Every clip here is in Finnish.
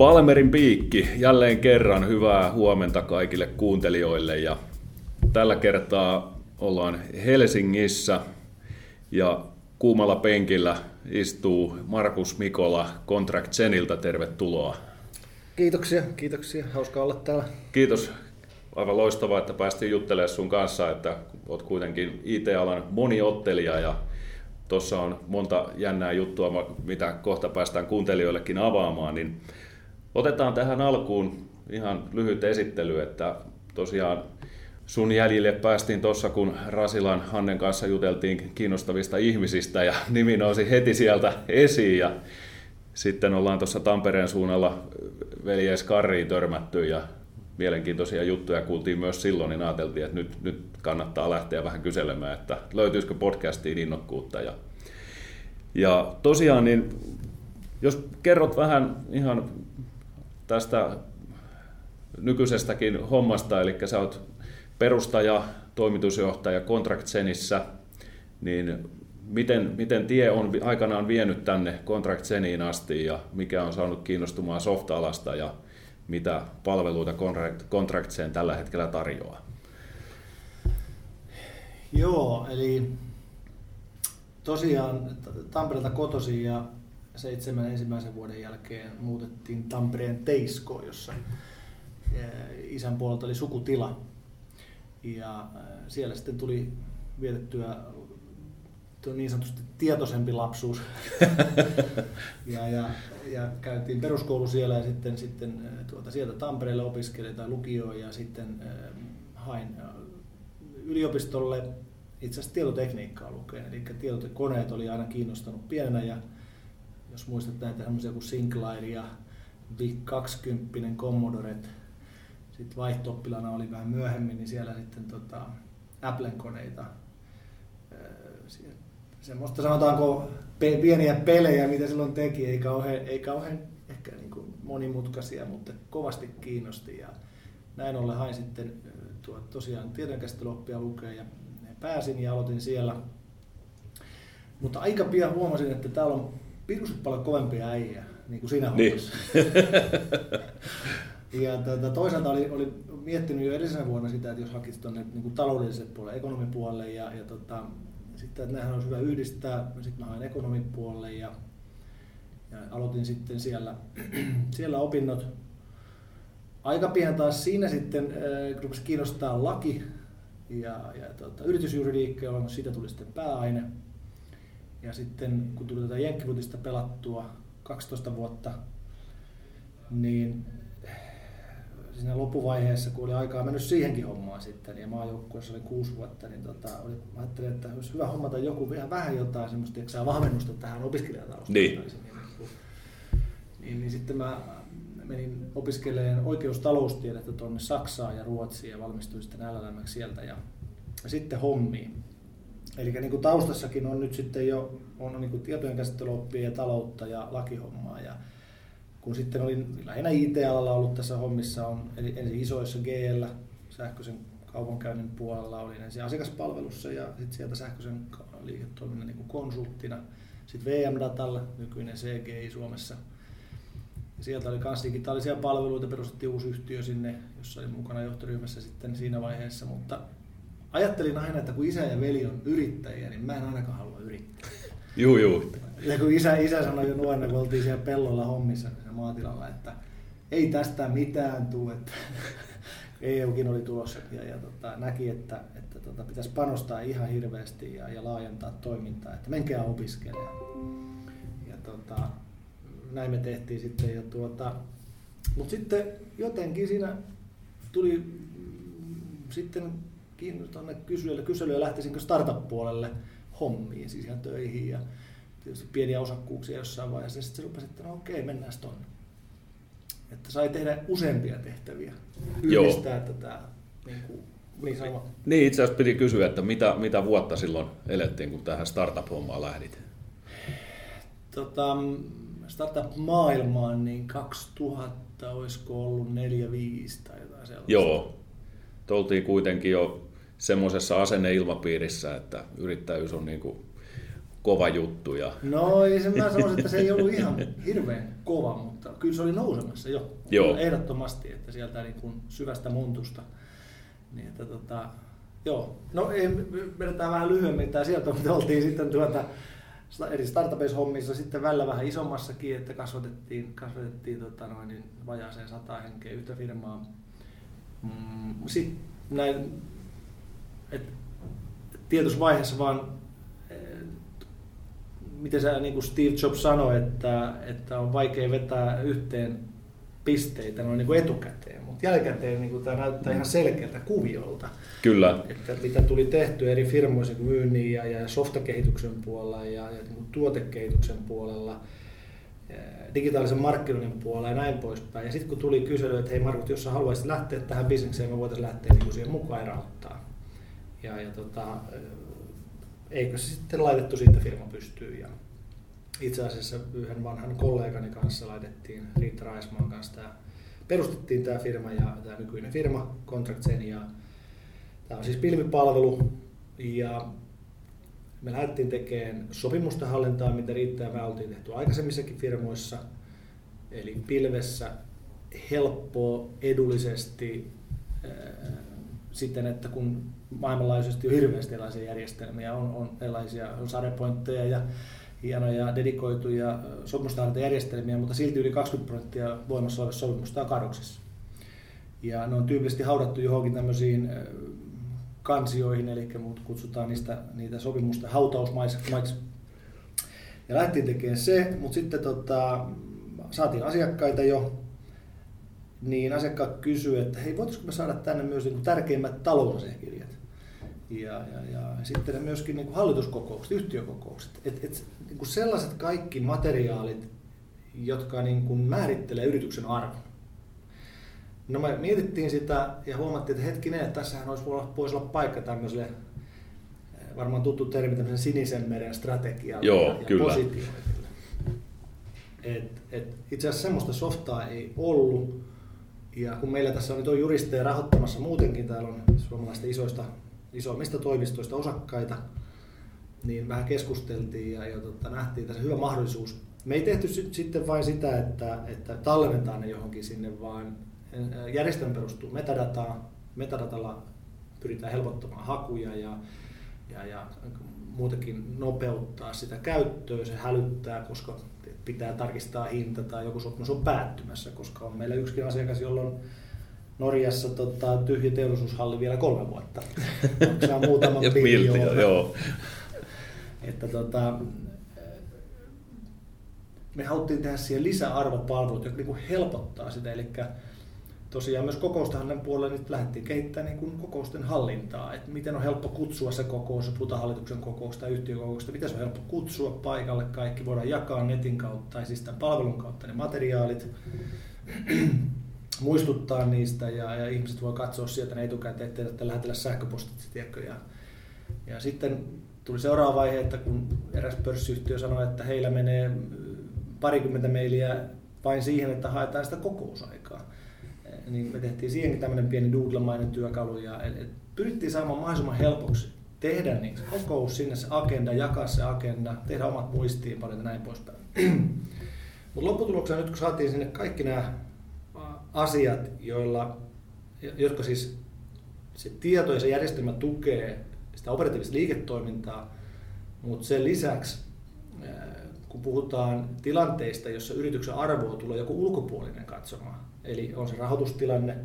Balmerin piikki, jälleen kerran hyvää huomenta kaikille kuuntelijoille. Ja tällä kertaa ollaan Helsingissä ja kuumalla penkillä istuu Markus Mikola Contract Zeniltä, tervetuloa. Kiitoksia, kiitoksia, hauska olla täällä. Kiitos, aivan loistavaa, että päästiin juttelemaan sun kanssa, että olet kuitenkin IT-alan moniottelija ja tuossa on monta jännää juttua, mitä kohta päästään kuuntelijoillekin avaamaan, niin Otetaan tähän alkuun ihan lyhyt esittely, että tosiaan sun jäljille päästiin tuossa, kun Rasilan Hannen kanssa juteltiin kiinnostavista ihmisistä ja nimi nousi heti sieltä esiin ja sitten ollaan tuossa Tampereen suunnalla veljeis Karriin törmätty ja mielenkiintoisia juttuja kuultiin myös silloin, niin ajateltiin, että nyt, nyt kannattaa lähteä vähän kyselemään, että löytyisikö podcastiin innokkuutta. Ja, ja tosiaan, niin jos kerrot vähän ihan tästä nykyisestäkin hommasta, eli sä oot perustaja, toimitusjohtaja Contract Zenissä, niin miten, miten tie on aikanaan vienyt tänne Contract Zeniin asti ja mikä on saanut kiinnostumaan softa-alasta ja mitä palveluita Contract Zen tällä hetkellä tarjoaa? Joo, eli tosiaan Tampereelta kotosi ja seitsemän ensimmäisen vuoden jälkeen muutettiin Tampereen Teiskoon, jossa eh, isän puolelta oli sukutila. Ja eh, siellä sitten tuli vietettyä niin sanotusti tietoisempi lapsuus. ja, ja, ja, käytiin peruskoulu siellä ja sitten, sitten eh, tuota, sieltä Tampereelle opiskelin tai lukioon ja sitten äh, hain yliopistolle itse asiassa tietotekniikkaa lukeen. Eli tietokoneet oli aina kiinnostanut pienenä ja jos muistat näitä semmoisia kuin Sinclair ja Big 20 Commodore, sitten vaihto oli vähän myöhemmin, niin siellä sitten tota, Applen koneita, semmoista sanotaanko pieniä pelejä, mitä silloin teki, ei kauhean, ei kauhean ehkä niin kuin monimutkaisia, mutta kovasti kiinnosti ja näin ollen hain sitten tuo, tosiaan tietojenkäsittelyoppia lukea ja pääsin ja aloitin siellä. Mutta aika pian huomasin, että täällä on pirusti paljon kovempia äijä, niin kuin sinä niin. ja tuota, toisaalta oli, oli miettinyt jo edellisenä vuonna sitä, että jos hakisi tuonne niin taloudelliselle puolelle, ekonomipuolelle ja, ja tota, sitten, että nämähän olisi hyvä yhdistää. Sitten mä hain ekonomipuolelle ja, ja aloitin sitten siellä, siellä opinnot. Aika pian taas siinä sitten äh, rupesi kiinnostaa laki ja, ja tota, yritysjuridiikka, jolloin siitä tuli sitten pääaine. Ja sitten kun tuli tätä Jenkkifutista pelattua 12 vuotta, niin siinä loppuvaiheessa, kun oli aikaa mennyt siihenkin hommaan sitten, ja maajoukkueessa oli kuusi vuotta, niin tota, oli, mä ajattelin, että olisi hyvä hommata joku vähän, vähän jotain semmoista, että saa vahvennusta tähän opiskelijataustaan. Niin. Niin, niin, niin, sitten mä menin opiskelemaan oikeustaloustiedettä tuonne Saksaan ja Ruotsiin ja valmistuin sitten LLM sieltä ja, ja sitten hommiin. Eli niin kuin taustassakin on nyt sitten jo on niin kuin tietojenkäsittelyoppia ja taloutta ja lakihommaa. Ja kun sitten olin lähinnä IT-alalla ollut tässä hommissa, on eli ensin isoissa GL, sähköisen kaupankäynnin puolella olin ensin asiakaspalvelussa ja sitten sieltä sähköisen liiketoiminnan niin kuin konsulttina. Sitten VM-datalla, nykyinen CGI Suomessa. Ja sieltä oli myös digitaalisia palveluita, perustettiin uusi yhtiö sinne, jossa oli mukana johtoryhmässä sitten siinä vaiheessa, mutta ajattelin aina, että kun isä ja veli on yrittäjiä, niin mä en ainakaan halua yrittää. Juu, juu. Ja kun isä, isä sanoi jo nuorena, kun oltiin siellä pellolla hommissa siellä maatilalla, että ei tästä mitään tule, että EUkin oli tulossa ja, ja tota, näki, että, että tota, pitäisi panostaa ihan hirveästi ja, ja laajentaa toimintaa, että menkää opiskelemaan. Ja tota, näin me tehtiin sitten. Ja tuota, mutta sitten jotenkin siinä tuli sitten tuonne kyselylle, kyselyä lähtisinkö startup-puolelle hommiin, siis ihan töihin ja tietysti pieniä osakkuuksia jossain vaiheessa. Ja sitten se rupesi, että no okei, mennään tuonne. Että sai tehdä useampia tehtäviä, yhdistää Joo. tätä niin kuin, niin, sama. niin, itse asiassa piti kysyä, että mitä, mitä vuotta silloin elettiin, kun tähän startup-hommaan lähdit? Tota, startup-maailmaan niin 2000 olisiko ollut 4-5 tai jotain sellaista. Joo, oltiin kuitenkin jo semmoisessa asenneilmapiirissä, että yrittäjyys on niin kuin kova juttu. Ja... No ei se, mä sanoisin, että se ei ollut ihan hirveän kova, mutta kyllä se oli nousemassa jo. Joo. Ehdottomasti, että sieltä niin kuin syvästä muntusta. Niin, että tota, joo. No ei, vedetään vähän lyhyemmin tämä sieltä, mutta oltiin sitten tuota, eri startup-hommissa sitten välillä vähän isommassakin, että kasvatettiin, kasvatettiin tota noin, niin vajaaseen sata henkeä yhtä firmaa. Mm, sitten näin, että tietyssä vaiheessa vaan, miten sä, niin kuin Steve Jobs sanoi, että, että on vaikea vetää yhteen pisteitä noin niin kuin etukäteen, mutta jälkikäteen niin kuin tämä näyttää ihan selkeältä kuviolta. Kyllä. Että mitä tuli tehty eri firmoissa kuin myynnin ja, ja softakehityksen puolella ja, ja niin kuin tuotekehityksen puolella, digitaalisen markkinoinnin puolella ja näin poispäin. Ja sitten kun tuli kysely, että hei Markut, jos sä haluaisit lähteä tähän bisnekseen, me voitaisiin lähteä niin kuin siihen mukaan ja rahoittaa. Ja, ja tota, eikö se sitten laitettu siitä firma pystyyn. Ja itse asiassa yhden vanhan kollegani kanssa laitettiin, Riitta Raismaan kanssa tämä, perustettiin tämä firma ja tämä nykyinen firma Contractsen ja tämä on siis pilvipalvelu ja me lähdettiin tekemään sopimusten hallintaa, mitä riittää me oltiin tehty aikaisemmissakin firmoissa. Eli pilvessä helppoa, edullisesti, sitten, että kun maailmanlaajuisesti on hirveästi erilaisia järjestelmiä, on, on erilaisia on sadepointteja ja hienoja dedikoituja sopimustarjontajärjestelmiä, mutta silti yli 20 prosenttia voimassa olevista sopimusta on kadoksissa. Ja ne on tyypillisesti haudattu johonkin tämmöisiin kansioihin, eli muut kutsutaan niistä, niitä sopimusta hautausmaiksi. Ja lähtiin tekemään se, mutta sitten tota, saatiin asiakkaita jo, niin asiakkaat kysyivät, että hei, voitaisiinko me saada tänne myös niin tärkeimmät talousasiakirjat. Ja, ja, ja sitten ne myöskin niin kuin hallituskokoukset, yhtiökokoukset. Et, et, niin kuin sellaiset kaikki materiaalit, jotka niin kuin määrittelee yrityksen arvon. No me mietittiin sitä ja huomattiin, että hetkinen, että tässähän olisi, voisi olla paikka tämmöiselle, eh, varmaan tuttu termi, tämmöisen sinisen meren strategialle Joo, ja, kyllä. positioille. Et, et itse asiassa semmoista softaa ei ollut. Ja kun meillä tässä on nyt on juristeja rahoittamassa muutenkin, täällä on suomalaista isoista, isommista toimistoista osakkaita, niin vähän keskusteltiin ja, ja tota, nähtiin tässä hyvä mahdollisuus. Me ei tehty sitten vain sitä, että, että tallennetaan ne johonkin sinne, vaan järjestelmä perustuu metadataan. Metadatalla pyritään helpottamaan hakuja ja, ja, ja muutenkin nopeuttaa sitä käyttöä. Se hälyttää, koska pitää tarkistaa hinta tai joku sopimus on päättymässä, koska on meillä yksikin asiakas, jolla on Norjassa tota, tyhjä teollisuushalli vielä kolme vuotta. Maksaa muutaman miljoona. Joo. Että tota, me haluttiin tehdä siihen lisäarvopalvelut, jotka niin helpottaa sitä. Eli tosiaan myös kokoustahallinnan puolella nyt lähdettiin kehittämään niin kuin kokousten hallintaa, että miten on helppo kutsua se kokous, puhutaan hallituksen kokousta tai yhtiökokousta, miten se on helppo kutsua paikalle, kaikki voidaan jakaa netin kautta tai siis tämän palvelun kautta ne materiaalit, muistuttaa niistä ja, ja ihmiset voi katsoa sieltä ne etukäteen, ettei lähetellä sähköpostit, tiedätkö, ja, ja sitten tuli seuraava vaihe, että kun eräs pörssiyhtiö sanoi, että heillä menee parikymmentä meiliä vain siihen, että haetaan sitä kokousaikaa niin me tehtiin siihenkin tämmöinen pieni doodlemainen työkalu ja pyrittiin saamaan mahdollisimman helpoksi tehdä niin kokous sinne se agenda, jakaa se agenda, tehdä omat muistiinpanot ja näin poispäin. Mutta lopputuloksena nyt kun saatiin sinne kaikki nämä asiat, joilla, jotka siis se tieto ja se järjestelmä tukee sitä operatiivista liiketoimintaa, mutta sen lisäksi kun puhutaan tilanteista, jossa yrityksen arvoa tulee joku ulkopuolinen katsomaan, eli on se rahoitustilanne,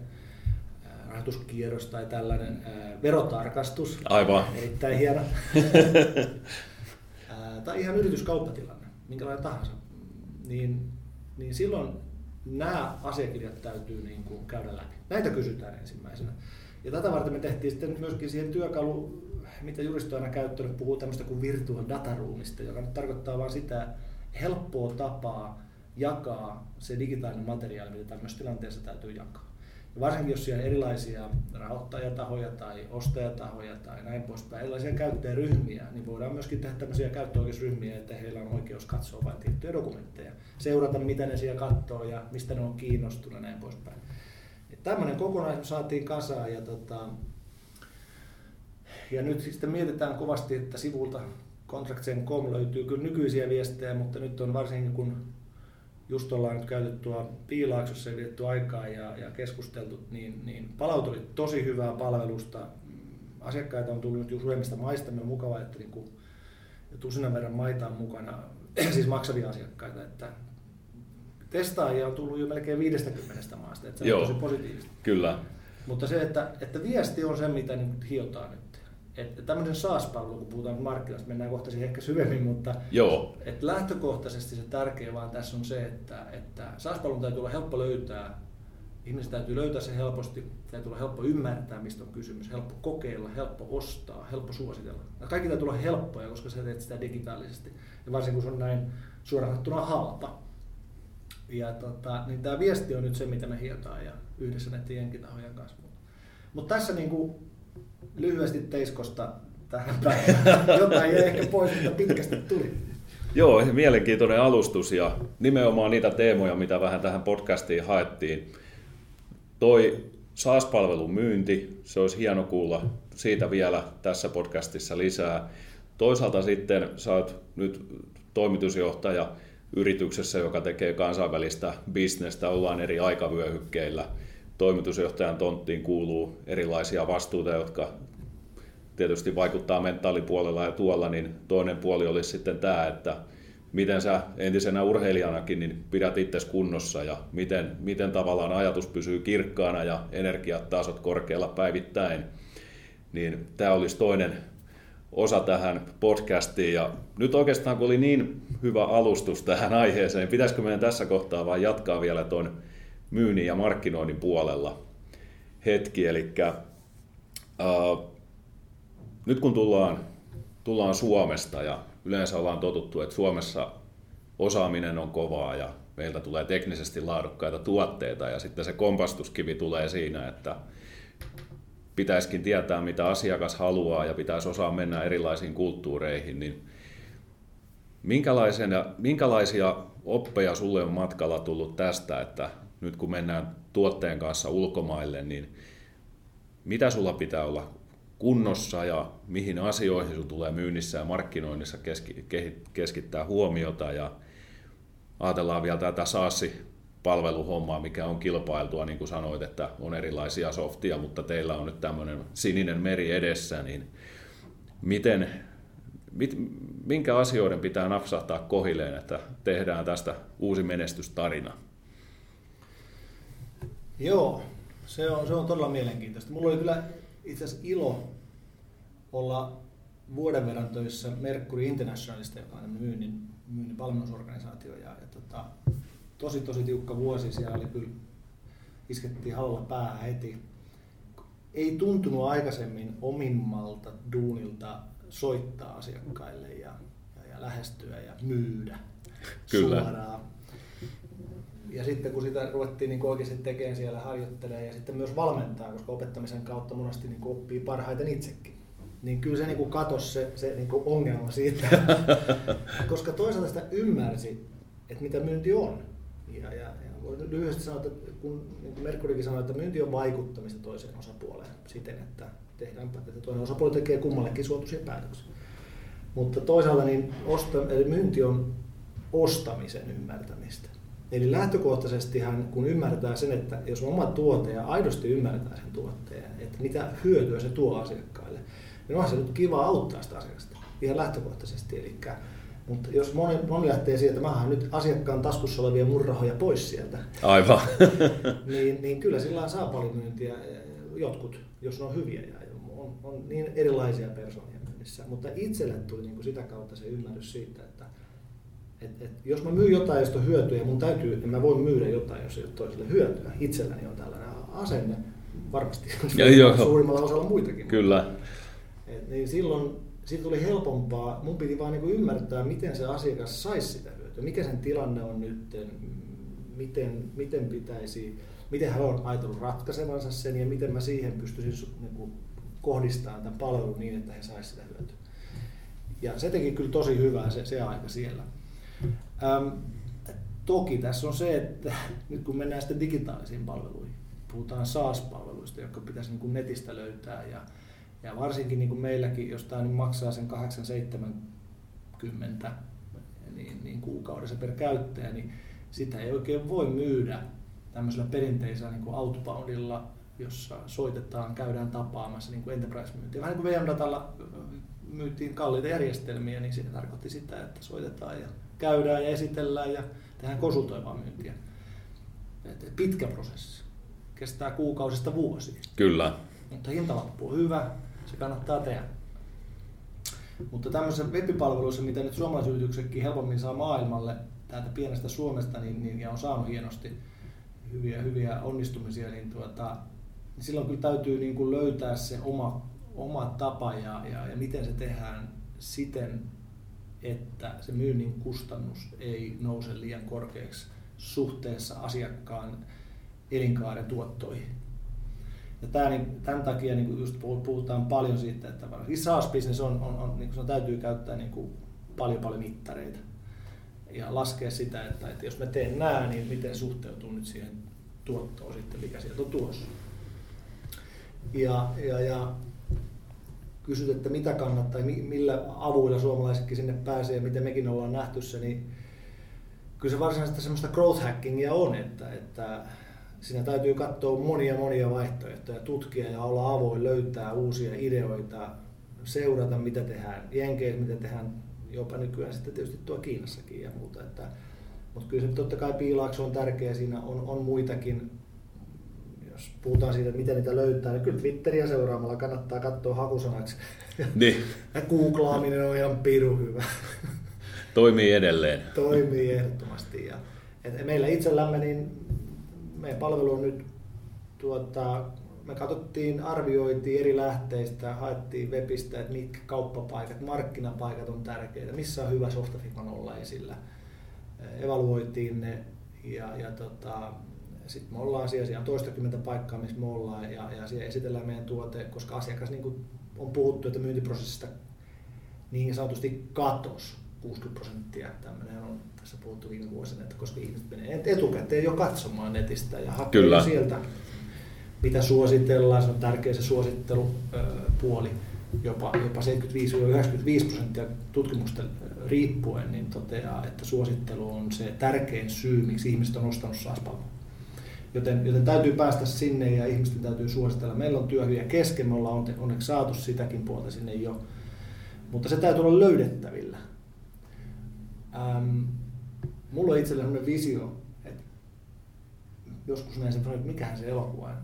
rahoituskierros tai tällainen verotarkastus. Aivan. Erittäin hieno. tai ihan yrityskauppatilanne, minkälainen tahansa. Niin, niin silloin nämä asiakirjat täytyy niin kuin käydä läpi. Näitä kysytään ensimmäisenä. Ja tätä varten me tehtiin sitten myöskin siihen työkalu, mitä juristi on aina käyttänyt, puhuu tämmöistä kuin virtual dataroomista, joka nyt tarkoittaa vain sitä helppoa tapaa jakaa se digitaalinen materiaali, mitä tämmöisessä tilanteessa täytyy jakaa. Ja varsinkin jos siellä on erilaisia rahoittajatahoja tai ostajatahoja tai näin poispäin, erilaisia käyttäjäryhmiä, niin voidaan myöskin tehdä tämmöisiä käyttöoikeusryhmiä, että heillä on oikeus katsoa vain tiettyjä dokumentteja, seurata mitä ne siellä katsoo ja mistä ne on kiinnostuneet ja näin poispäin. Ja tämmöinen kokonaisuus saatiin kasaan ja, tota, ja nyt sitten mietitään kovasti, että sivulta Contractsen.com löytyy kyllä nykyisiä viestejä, mutta nyt on varsinkin kun just ollaan nyt käytetty tuolla Piilaaksossa ja vietetty aikaa ja, ja keskusteltu, niin, niin palautu oli tosi hyvää palvelusta. Asiakkaita on tullut nyt useimmista maista, on mukava, että niin kuin, tusinan verran maita on mukana, siis maksavia asiakkaita, että testaajia on tullut jo melkein 50 maasta, että se Joo, on tosi positiivista. Kyllä. Mutta se, että, että viesti on se, mitä nyt hiotaan nyt. Että tämmöisen SaaS-palvelu, kun puhutaan markkinoista, mennään kohta siihen ehkä syvemmin, mutta Joo. Että lähtökohtaisesti se tärkeä vaan tässä on se, että, että SaaS-palvelun täytyy olla helppo löytää, ihmiset täytyy löytää se helposti, täytyy olla helppo ymmärtää, mistä on kysymys, helppo kokeilla, helppo ostaa, helppo suositella. Ja kaikki täytyy olla helppoja, koska sä teet sitä digitaalisesti. Ja varsinkin kun se on näin suoraan halpa. Ja tota, niin tämä viesti on nyt se, mitä me hiotaan ja yhdessä näiden jenkitahojen kanssa. Mutta tässä niin kuin lyhyesti Teiskosta tähän päivään. Jotain jäi ehkä pois, mutta pitkästi tuli. Joo, mielenkiintoinen alustus ja nimenomaan niitä teemoja, mitä vähän tähän podcastiin haettiin. Toi SaaS-palvelun myynti, se olisi hieno kuulla siitä vielä tässä podcastissa lisää. Toisaalta sitten sä oot nyt toimitusjohtaja yrityksessä, joka tekee kansainvälistä bisnestä, ollaan eri aikavyöhykkeillä. Toimitusjohtajan tonttiin kuuluu erilaisia vastuuta, jotka tietysti vaikuttaa mentaalipuolella ja tuolla, niin toinen puoli olisi sitten tämä, että miten sä entisenä urheilijanakin niin pidät itse kunnossa ja miten, miten tavallaan ajatus pysyy kirkkaana ja energiatasot korkealla päivittäin. Niin tämä olisi toinen osa tähän podcastiin. Ja nyt oikeastaan kun oli niin hyvä alustus tähän aiheeseen, niin pitäisikö meidän tässä kohtaa vaan jatkaa vielä tuon myynnin ja markkinoinnin puolella hetki. Eli nyt kun tullaan, tullaan Suomesta ja yleensä ollaan totuttu, että Suomessa osaaminen on kovaa ja meiltä tulee teknisesti laadukkaita tuotteita ja sitten se kompastuskivi tulee siinä, että pitäisikin tietää, mitä asiakas haluaa ja pitäisi osaa mennä erilaisiin kulttuureihin, niin minkälaisia oppeja sulle on matkalla tullut tästä, että nyt kun mennään tuotteen kanssa ulkomaille, niin mitä sulla pitää olla kunnossa ja mihin asioihin sun tulee myynnissä ja markkinoinnissa keski, keskittää huomiota ja ajatellaan vielä tätä SaaS palveluhommaa, mikä on kilpailtua, niin kuin sanoit, että on erilaisia softia, mutta teillä on nyt tämmöinen sininen meri edessä, niin miten, mit, minkä asioiden pitää napsahtaa kohilleen, että tehdään tästä uusi menestystarina? Joo, se on, se on todella mielenkiintoista. Mulla oli kyllä itse asiassa ilo olla vuoden verran töissä Mercury Internationalista, joka on myynnin, myynnin valmennusorganisaatio. Ja, ja tota, tosi tosi tiukka vuosi siellä oli kyllä, iskettiin halla päähän heti. Ei tuntunut aikaisemmin omimmalta duunilta soittaa asiakkaille ja, ja, ja lähestyä ja myydä Kyllä. suoraan. Ja sitten kun sitä ruvettiin niin oikeasti tekemään siellä, harjoittelee ja sitten myös valmentaa, koska opettamisen kautta monesti niin oppii parhaiten itsekin. Niin kyllä se niin katosi se, se niin ongelma siitä, koska toisaalta sitä ymmärsi, että mitä myynti on. Ja, ja, ja voin lyhyesti sanoa, että kun niin Merkurikin sanoi, että myynti on vaikuttamista toiseen osapuoleen siten, että tehdään, että toinen osapuoli tekee kummallekin suotuisia päätöksiä. Mutta toisaalta niin osta, eli myynti on ostamisen ymmärtämistä. Eli lähtökohtaisestihan, kun ymmärtää sen, että jos on oma tuote ja aidosti ymmärtää sen tuotteen, että mitä hyötyä se tuo asiakkaille, niin onhan se nyt kiva auttaa sitä asiakasta ihan lähtökohtaisesti. Eli, mutta jos moni, moni lähtee siitä, että mä nyt asiakkaan taskussa olevia murrahoja pois sieltä, Aivan. niin, niin kyllä sillä saa paljon myyntiä jotkut, jos ne on hyviä ja on, on niin erilaisia persoonia myynnissä. Mutta itselle tuli niin kuin sitä kautta se ymmärrys siitä, että et, et, jos mä myyn jotain, josta on hyötyä, mun täytyy, en mä voi myydä jotain, jos ei ole toiselle hyötyä. Itselläni on tällainen asenne, varmasti ja suurimmalla osalla muitakin. Kyllä. Et, niin silloin siitä tuli helpompaa. Mun piti vaan niin ymmärtää, miten se asiakas saisi sitä hyötyä, mikä sen tilanne on nyt, miten, miten pitäisi, miten hän on ajatellut ratkaisevansa sen ja miten mä siihen pystyisin niin kohdistamaan tämän palvelun niin, että he saisivat sitä hyötyä. Ja se teki kyllä tosi hyvää se, se aika siellä. Ähm, toki tässä on se, että nyt kun mennään sitten digitaalisiin palveluihin, puhutaan SaaS-palveluista, jotka pitäisi niin kuin netistä löytää ja, ja varsinkin niin kuin meilläkin, jos tämä nyt maksaa sen 8-7 kymmentä niin, niin kuukaudessa per käyttäjä, niin sitä ei oikein voi myydä tämmöisellä perinteisellä niin kuin outboundilla, jossa soitetaan, käydään tapaamassa niin kuin enterprise-myyntiä. Vähän niin kuin VM-datalla myytiin kalliita järjestelmiä, niin se tarkoitti sitä, että soitetaan ja käydään ja esitellään ja tehdään konsultoivaa myyntiä. Pitkä prosessi. Kestää kuukausista vuosia. Kyllä. Mutta hintalappu on hyvä, se kannattaa tehdä. Mutta tämmöisessä webipalveluissa, mitä nyt suomalaisyrityksetkin helpommin saa maailmalle täältä pienestä Suomesta niin, niin, ja on saanut hienosti hyviä, hyviä onnistumisia, niin, tuota, niin silloin kyllä täytyy niin kuin löytää se oma, oma tapa ja, ja, ja miten se tehdään siten, että se myynnin kustannus ei nouse liian korkeaksi suhteessa asiakkaan elinkaaren tuottoihin. Ja tämä, niin, tämän takia niin just puhutaan paljon siitä, että SaaS-business on, on, on niin täytyy käyttää niin kuin paljon paljon mittareita ja laskea sitä, että, että jos mä teen nämä, niin miten suhteutuu nyt siihen tuottoon sitten, mikä sieltä on tuossa. Ja, ja, ja kysyt, että mitä kannattaa, millä avuilla suomalaisetkin sinne pääsee ja miten mekin ollaan nähty se, niin kyllä se varsinaista semmoista growth hackingia on, että, että siinä täytyy katsoa monia monia vaihtoehtoja, tutkia ja olla avoin, löytää uusia ideoita, seurata mitä tehdään Jenkeissä, mitä tehdään jopa nykyään sitten tietysti tuo Kiinassakin ja muuta. Että, mutta kyllä se totta kai piilaakso on tärkeä, siinä on, on muitakin, puhutaan siitä, että miten niitä löytää, niin kyllä Twitteriä seuraamalla kannattaa katsoa hakusanaksi. Niin. Ja googlaaminen on ihan piru hyvä. Toimii edelleen. Toimii ehdottomasti. Ja, et meillä itsellämme niin meidän palvelu on nyt, tuota, me katsottiin, arvioitiin eri lähteistä, haettiin webistä, että mitkä kauppapaikat, markkinapaikat on tärkeitä, missä on hyvä softafirman olla esillä. Evaluoitiin ne ja, ja tota, sitten me ollaan siellä, siellä on toistakymmentä paikkaa, missä me ollaan ja, ja siellä esitellään meidän tuote, koska asiakas niin kuin on puhuttu, että myyntiprosessista niin sanotusti katos 60 prosenttia. Tämmöinen on tässä puhuttu viime vuosina, että koska ihmiset menee etukäteen jo katsomaan netistä ja hakee Kyllä. sieltä, mitä suositellaan. Se on tärkeä se suosittelupuoli. Jopa, jopa 75-95 prosenttia tutkimusta riippuen niin toteaa, että suosittelu on se tärkein syy, miksi ihmiset on ostanut saas Joten, joten täytyy päästä sinne ja ihmisten täytyy suositella. Meillä on työ kesken, me ollaan onneksi saatu sitäkin puolta sinne jo. Mutta se täytyy olla löydettävillä. Ähm, mulla on itsellä sellainen visio, että joskus näin semmoinen, että mikähän se elokuva on.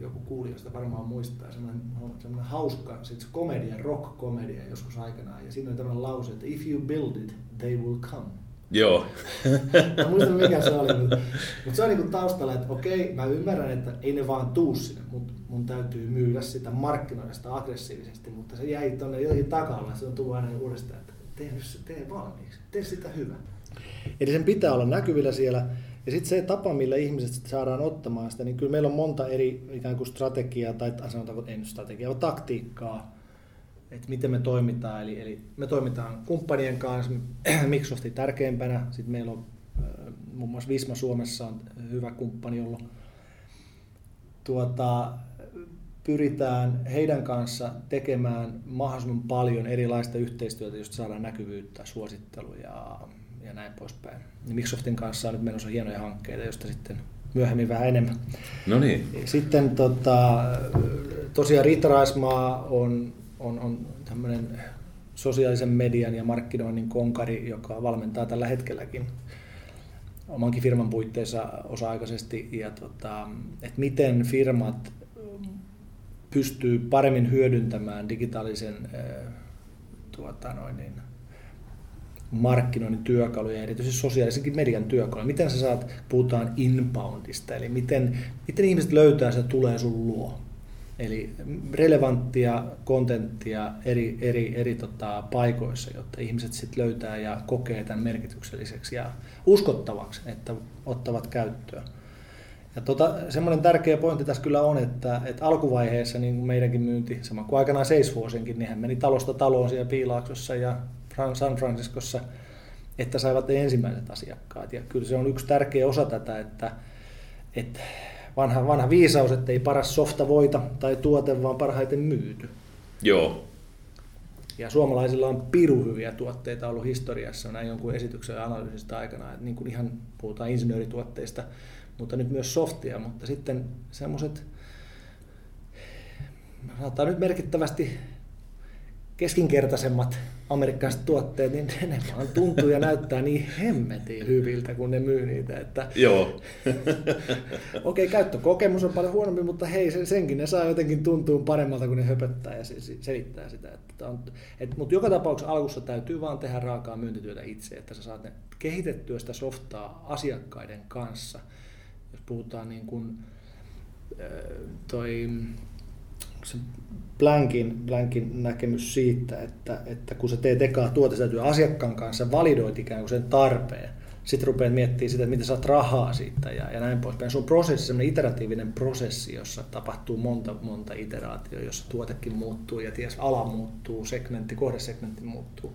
Joku kuulijoista varmaan muistaa, semmoinen, semmoinen hauska, sit komedia, rock-komedia joskus aikanaan. Ja siinä on tämmöinen lause, että if you build it, they will come. Joo. mä muistan mikä se oli, mutta, mutta se on niin taustalla, että okei, mä ymmärrän, että ei ne vaan tuu sinne, mutta mun täytyy myydä sitä, markkinoida sitä aggressiivisesti, mutta se jäi tuonne jotenkin takalla, se on tullut aina uudestaan, että tee, tee valmiiksi, tee sitä hyvä. Eli sen pitää olla näkyvillä siellä. Ja sitten se tapa, millä ihmiset saadaan ottamaan sitä, niin kyllä meillä on monta eri ikään kuin strategiaa, tai sanotaanko ei nyt strategiaa, vaan taktiikkaa, että miten me toimitaan. Eli, eli me toimitaan kumppanien kanssa, Microsoftin tärkeimpänä, sitten meillä on muun muassa Visma Suomessa on hyvä kumppani, jolla tuota, pyritään heidän kanssa tekemään mahdollisimman paljon erilaista yhteistyötä, josta saadaan näkyvyyttä, suositteluja ja näin poispäin. Ja Microsoftin kanssa on nyt menossa hienoja hankkeita, joista sitten myöhemmin vähän enemmän. No niin. Sitten tota, tosiaan Riitta Raismaa on, on, on tämmöinen sosiaalisen median ja markkinoinnin konkari, joka valmentaa tällä hetkelläkin omankin firman puitteissa osa-aikaisesti, ja tota, että miten firmat pystyy paremmin hyödyntämään digitaalisen tuota, noin, niin, markkinoinnin työkaluja, erityisesti sosiaalisenkin median työkaluja. Miten sä saat, puhutaan inboundista, eli miten, miten ihmiset löytää se tulee sun luo. Eli relevanttia kontenttia eri, eri, eri tota, paikoissa, jotta ihmiset sitten löytää ja kokee tämän merkitykselliseksi ja uskottavaksi, että ottavat käyttöön. Ja tota, semmoinen tärkeä pointti tässä kyllä on, että, että alkuvaiheessa niin meidänkin myynti, sama kuin aikanaan Salesforcenkin, niin hän meni talosta taloon siellä Piilaaksossa ja San Franciscossa, että saivat ensimmäiset asiakkaat. Ja kyllä se on yksi tärkeä osa tätä, että, että vanha, vanha viisaus, että ei paras softa voita tai tuote, vaan parhaiten myyty. Joo. Ja suomalaisilla on piru hyviä tuotteita ollut historiassa näin jonkun esityksen analyysistä aikana, että niin kuin ihan puhutaan insinöörituotteista, mutta nyt myös softia, mutta sitten semmoiset, sanotaan nyt merkittävästi keskinkertaisemmat amerikkalaiset tuotteet, niin ne vaan tuntuu ja näyttää niin hemmetin hyviltä, kun ne myy niitä. Että... Joo. Okei, okay, käyttökokemus on paljon huonompi, mutta hei, senkin ne saa jotenkin tuntua paremmalta, kun ne höpöttää ja selittää sitä. Että on, et, mutta joka tapauksessa alkussa täytyy vaan tehdä raakaa myyntityötä itse, että sä saat ne kehitettyä sitä softaa asiakkaiden kanssa. Jos puhutaan niin kuin, toi se Blankin, Blankin näkemys siitä, että, että kun sä teet ekaa tuotesätyä asiakkaan kanssa, validoit ikään kuin sen tarpeen, sitten rupeat miettimään sitä, että miten saat rahaa siitä ja, ja näin poispäin. Se on prosessi, semmoinen iteratiivinen prosessi, jossa tapahtuu monta, monta iteraatioa, jossa tuotekin muuttuu ja ties ala muuttuu, segmentti, kohdesegmentti muuttuu.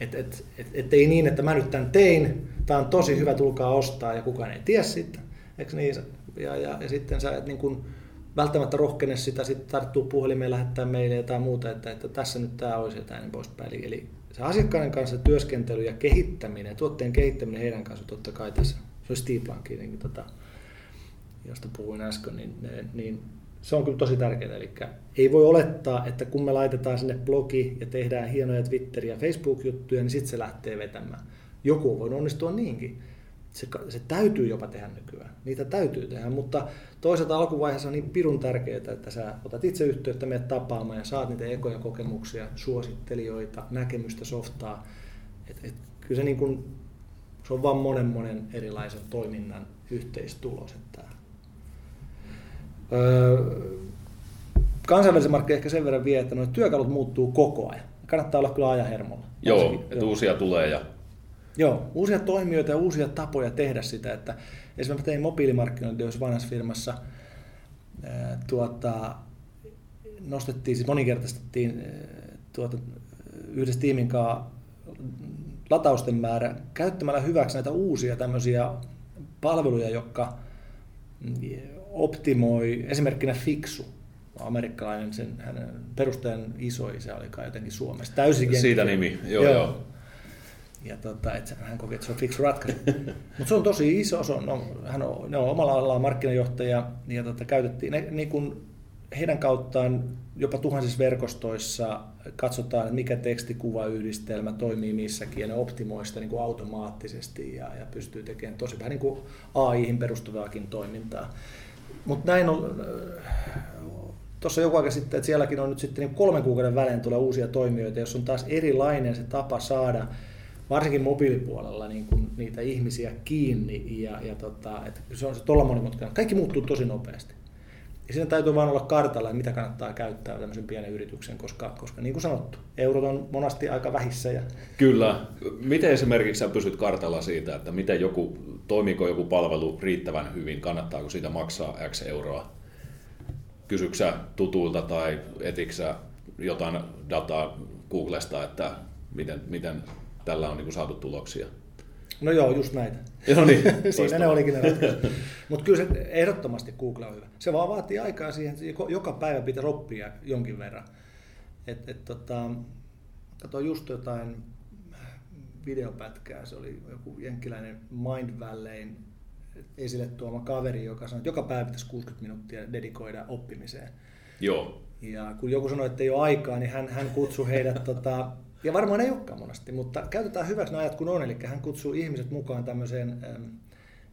Et, et, et, et ei niin, että mä nyt tämän tein, tämä on tosi hyvä, tulkaa ostaa ja kukaan ei tiedä sitä. Eikö niin? Ja, ja, ja sitten sä et niin kuin, välttämättä rohkene sitä sitten tarttuu puhelimeen, lähettää meille tai muuta, että, että tässä nyt tämä olisi jotain niin poispäin. Eli, eli se asiakkaiden kanssa työskentely ja kehittäminen, tuotteen kehittäminen heidän kanssa totta kai tässä, se olisi Steve Blankin, niin tota, josta puhuin äsken, niin, niin se on kyllä tosi tärkeää. Eli ei voi olettaa, että kun me laitetaan sinne blogi ja tehdään hienoja Twitter- ja Facebook-juttuja, niin sitten se lähtee vetämään. Joku voi onnistua niinkin se, se täytyy jopa tehdä nykyään. Niitä täytyy tehdä, mutta toisaalta alkuvaiheessa on niin pirun tärkeää, että sä otat itse yhteyttä, meidät tapaamaan ja saat niitä ekoja kokemuksia, suosittelijoita, näkemystä, softaa. Et, et, kyllä se, niin kun, se on vaan monen monen erilaisen toiminnan yhteistulos. Että, öö, kansainvälisen markkinoilla ehkä sen verran vie, että nuo työkalut muuttuu koko ajan. Kannattaa olla kyllä ajahermolla. Joo, että uusia tulee ja Joo, uusia toimijoita ja uusia tapoja tehdä sitä. Että esimerkiksi tein mobiilimarkkinointia vanhassa firmassa, tuota, nostettiin, siis moninkertaistettiin tuota, yhdessä tiimin kanssa latausten määrä käyttämällä hyväksi näitä uusia tämmöisiä palveluja, jotka optimoi, esimerkkinä Fixu, amerikkalainen, sen, hänen perustajan isoisä oli kai jotenkin Suomessa. Täysin Siitä nimi, joo, joo. joo ja tota, että hän koki, että se on fiksu ratkaisu. Mutta se on tosi iso, se on, no, hän on, ne on omalla alallaan markkinajohtaja ja tota, käytettiin ne, niin kuin heidän kauttaan jopa tuhansissa verkostoissa katsotaan, mikä tekstikuvayhdistelmä toimii missäkin ja ne optimoi sitä niin kuin automaattisesti ja, ja pystyy tekemään tosi vähän niin kuin AI-hin perustuvaakin toimintaa. Mutta näin on, tuossa joku aika sitten, että sielläkin on nyt sitten niin kolmen kuukauden välein tulee uusia toimijoita, jos on taas erilainen se tapa saada varsinkin mobiilipuolella niin kuin niitä ihmisiä kiinni ja, ja tota, että se on se tuolla monimutkainen. Kaikki muuttuu tosi nopeasti. Ja siinä täytyy vain olla kartalla, mitä kannattaa käyttää tämmöisen pienen yrityksen, koska, koska niin kuin sanottu, eurot on monasti aika vähissä. Ja... Kyllä. Miten esimerkiksi sä pysyt kartalla siitä, että miten joku, toimiiko joku palvelu riittävän hyvin, kannattaako siitä maksaa X euroa? Kysyksä tutulta tai etiksä jotain dataa Googlesta, että miten, miten tällä on niin kuin saatu tuloksia. No joo, just näitä. Joo niin, Siinä ne olikin ne Mutta kyllä se ehdottomasti Google on hyvä. Se vaan vaatii aikaa siihen, että joka päivä pitää oppia jonkin verran. Et, et, tota, katsoin just jotain videopätkää, se oli joku jenkkiläinen Mind Valleyn esille tuoma kaveri, joka sanoi, että joka päivä pitäisi 60 minuuttia dedikoida oppimiseen. Joo. Ja kun joku sanoi, että ei ole aikaa, niin hän, hän kutsui heidät tota, ja varmaan ei olekaan monesti, mutta käytetään hyväksi ne ajat kun on. Eli hän kutsuu ihmiset mukaan tämmöiseen,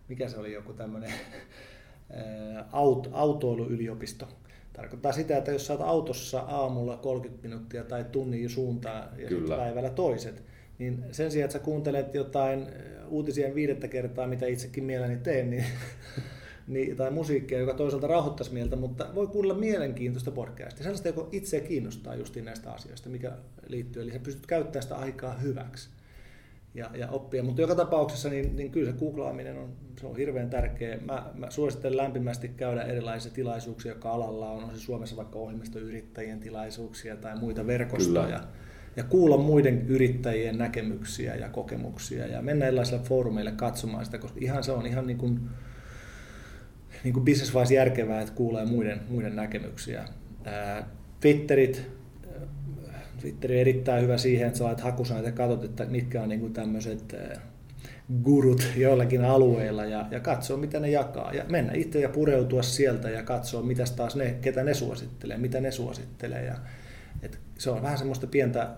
mikä se oli joku tämmöinen aut, autoiluyliopisto. Tarkoittaa sitä, että jos saat autossa aamulla 30 minuuttia tai tunnin suuntaan ja sitten päivällä toiset, niin sen sijaan, että sä kuuntelet jotain uutisien viidettä kertaa, mitä itsekin mielelläni teen, niin niin, tai musiikkia, joka toisaalta rauhoittaisi mieltä, mutta voi kuulla mielenkiintoista podcastia, sellaista, joka itse kiinnostaa justiin näistä asioista, mikä liittyy. Eli sä pystyt käyttämään sitä aikaa hyväksi ja, ja oppia. Mutta joka tapauksessa niin, niin kyllä se googlaaminen on, se on hirveän tärkeä. Mä, mä suosittelen lämpimästi käydä erilaisia tilaisuuksia, jotka alalla on. On se Suomessa vaikka ohjelmistoyrittäjien tilaisuuksia tai muita verkostoja. Kyllä. Ja kuulla muiden yrittäjien näkemyksiä ja kokemuksia ja mennä erilaisille foorumeille katsomaan sitä, koska ihan se on ihan niin kuin, niin kuin business järkevää, että kuulee muiden, muiden näkemyksiä. Twitterit, Twitteri on erittäin hyvä siihen, että sä laitat hakusanat ja katsot, että mitkä on niin tämmöiset gurut joillakin alueilla ja, ja katsoa, mitä ne jakaa. Ja mennä itse ja pureutua sieltä ja katsoa, mitä taas ne, ketä ne suosittelee, mitä ne suosittelee. Ja, et se on vähän semmoista pientä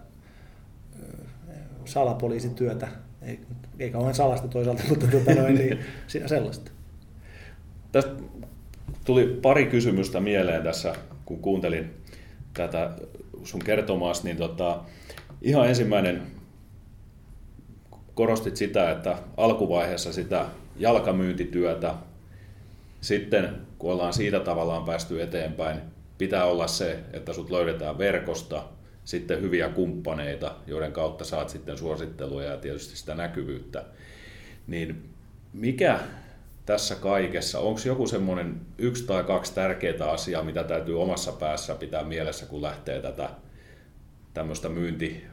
salapoliisityötä, ei, ei kauhean salasta toisaalta, mutta tuota noin, niin, sellaista. Tästä tuli pari kysymystä mieleen tässä, kun kuuntelin tätä sun kertomaas, niin tota, ihan ensimmäinen korostit sitä, että alkuvaiheessa sitä jalkamyyntityötä, sitten kun ollaan siitä tavallaan päästy eteenpäin, pitää olla se, että sut löydetään verkosta, sitten hyviä kumppaneita, joiden kautta saat sitten suositteluja ja tietysti sitä näkyvyyttä. Niin mikä tässä kaikessa, onko joku semmoinen yksi tai kaksi tärkeää asiaa, mitä täytyy omassa päässä pitää mielessä, kun lähtee tätä tämmöistä myynti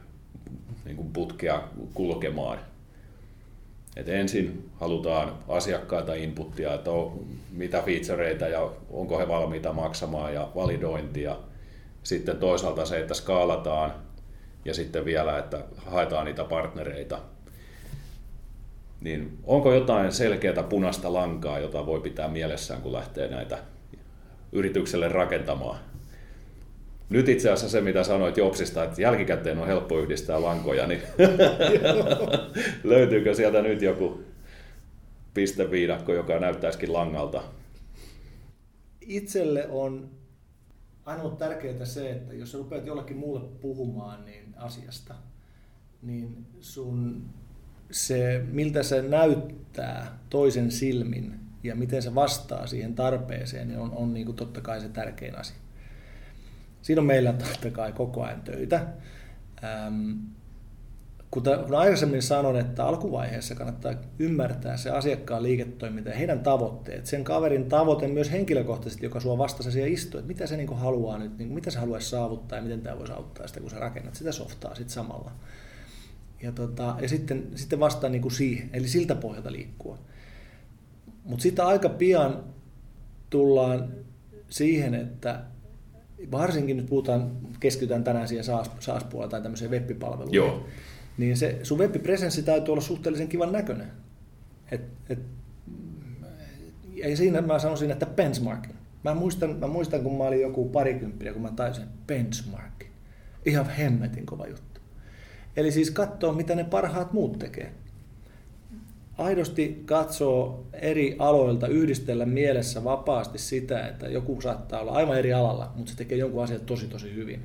niin kuin putkea kulkemaan? Et ensin halutaan asiakkaita inputtia, että on, mitä featureita ja onko he valmiita maksamaan ja validointia. Sitten toisaalta se, että skaalataan ja sitten vielä, että haetaan niitä partnereita. Niin onko jotain selkeää punaista lankaa, jota voi pitää mielessään, kun lähtee näitä yritykselle rakentamaan? Nyt itse asiassa se, mitä sanoit Jopsista, että jälkikäteen on helppo yhdistää lankoja, niin löytyykö sieltä nyt joku pisteviidakko, joka näyttäisikin langalta? Itselle on aina tärkeää se, että jos sä rupeat jollekin muulle puhumaan niin asiasta, niin sun se, miltä se näyttää toisen silmin ja miten se vastaa siihen tarpeeseen, niin on, on niin kuin totta kai se tärkein asia. Siinä on meillä totta kai koko ajan töitä. Ähm, kuten aikaisemmin sanon, että alkuvaiheessa kannattaa ymmärtää se asiakkaan liiketoiminta ja heidän tavoitteet, sen kaverin tavoite myös henkilökohtaisesti, joka sua vastasi siellä istuu, että mitä se niin haluaa nyt, niin mitä se haluaisi saavuttaa ja miten tämä voisi auttaa sitä, kun sä rakennat sitä softaa sitten samalla. Ja, tota, ja sitten, sitten vastaa niin kuin siihen, eli siltä pohjalta liikkua. Mutta sitten aika pian tullaan siihen, että varsinkin nyt puhutaan, keskitytään tänään siihen SaaS-puolella tai tämmöiseen web-palveluun. Joo. Niin se sun web-presenssi täytyy olla suhteellisen kivan näköinen. Et, et, ja siinä mä sanoisin, että benchmarkin. Mä muistan, mä muistan, kun mä olin joku parikymppinen, kun mä taisin benchmarkin. Ihan hemmetin kova juttu. Eli siis katsoa, mitä ne parhaat muut tekee aidosti katsoo eri aloilta, yhdistellä mielessä vapaasti sitä, että joku saattaa olla aivan eri alalla, mutta se tekee jonkun asian tosi tosi hyvin.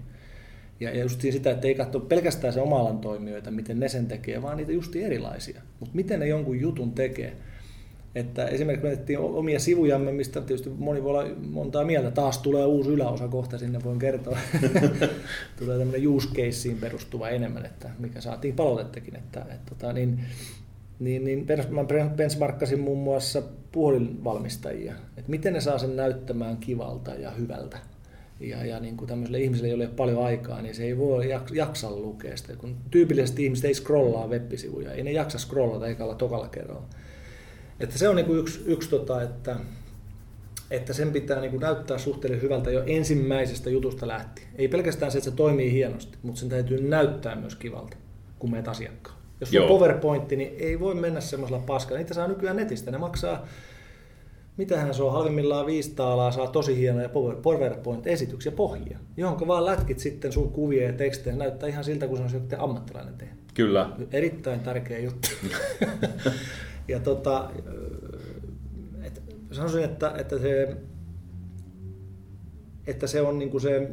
Ja, just sitä, että ei katso pelkästään se oma alan toimijoita, miten ne sen tekee, vaan niitä justi erilaisia. Mutta miten ne jonkun jutun tekee. Että esimerkiksi me omia sivujamme, mistä tietysti moni voi olla montaa mieltä. Taas tulee uusi yläosa kohta, sinne voin kertoa. tulee tämmöinen use caseen perustuva enemmän, että mikä saatiin palautettakin. Että, että, tota, niin, niin, niin mä benchmarkkasin muun muassa puhelinvalmistajia, että miten ne saa sen näyttämään kivalta ja hyvältä. Ja, ja niin kuin tämmöiselle ihmiselle, jolle ei ole paljon aikaa, niin se ei voi jaksa lukea sitä. Kun tyypillisesti ihmiset ei scrollaa web-sivuja, ei ne jaksa scrollata ekalla tokalla kerralla. Että se on niin kuin yksi, yksi tota, että, että sen pitää niin kuin näyttää suhteellisen hyvältä jo ensimmäisestä jutusta lähtien. Ei pelkästään se, että se toimii hienosti, mutta sen täytyy näyttää myös kivalta, kun meet asiakkaan. Jos on PowerPointti, niin ei voi mennä semmoisella paskalla. Niitä saa nykyään netistä. Ne maksaa, mitähän se on, halvimmillaan 500 alaa, saa tosi hienoja PowerPoint-esityksiä pohjia, johon vaan lätkit sitten sun kuvia ja tekstejä. Näyttää ihan siltä, kun se on joku ammattilainen tehnyt. Kyllä. Erittäin tärkeä juttu. ja tota, et, sanoisin, että, että se että se on niin kuin se